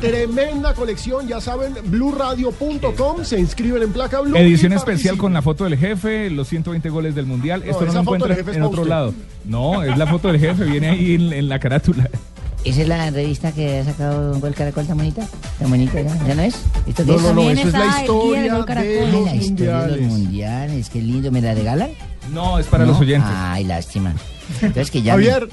Tremenda colección, ya saben, bluradio.com, se inscriben en placa blue. Edición y especial con la foto del jefe, los 120 goles del mundial. No, Esto no lo es en otro usted. lado. No, es la foto del jefe, viene ahí en, en la carátula. ¿Esa es la revista que ha sacado Gol Caracol tan bonita? ¿Tan bonita ya? ¿Ya no es? ¿Esto No, es? no, no, eso es la historia de Caracol. Ay, los la historia de los mundiales. mundiales, qué lindo. ¿Me la regalan? No, es para ¿No? los oyentes. Ay, lástima. Entonces que ya... Javier.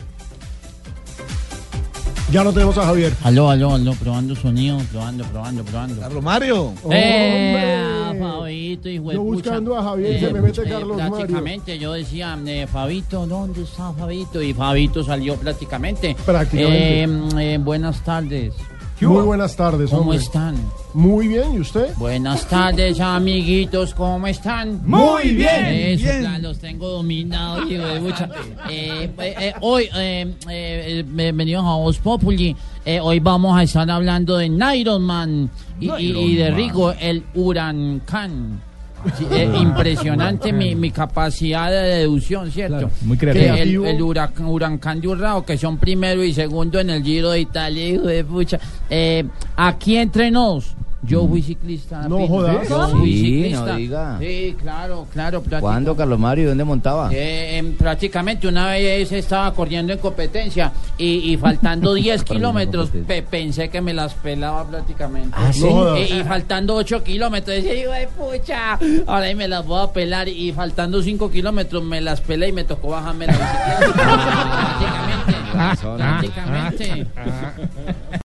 Ya no tenemos a Javier. Aló, aló, aló, probando sonido, probando, probando, probando. Carlos Mario. Eh, Fabito, hijo de Yo pucha. buscando a Javier, se me mete Carlos Mario. Prácticamente yo decía, eh, Fabito, ¿dónde está Fabito? Y Fabito salió prácticamente. Prácticamente. Eh, eh, buenas tardes. Muy buenas tardes, ¿Cómo hombre. están? Muy bien, ¿y usted? Buenas tardes, amiguitos, ¿cómo están? Muy bien, Eso, bien. claro, los tengo dominados, hijo de mucha. Eh, eh, eh, hoy, eh, eh, bienvenidos a Voz Populi. Eh, hoy vamos a estar hablando de Iron Man y, y- y de Man. Rigo, el Huracán. Sí, eh, impresionante mi, mi capacidad de deducción, ¿cierto? muy Que creativo. El, el huracán, huracán de Urrao, que son primero y segundo en el Giro de Italia, hijo de pucha. Eh, aquí entre nos, yo fui ciclista. No Pino. jodas. Yo Sí, fui no ciclista. diga. Sí, claro, claro. ¿Cuándo, Carlos Mario? ¿Dónde montaba? Eh, em, prácticamente una vez estaba corriendo en competencia y, y faltando 10 kilómetros pe- pensé que me las pelaba prácticamente. Ah, ¿sí? No y, y faltando 8 kilómetros decía, de pucha, ahora ahí me las voy a pelar y faltando 5 kilómetros me las pelé y me tocó bajarme la bicicleta. prácticamente. prácticamente.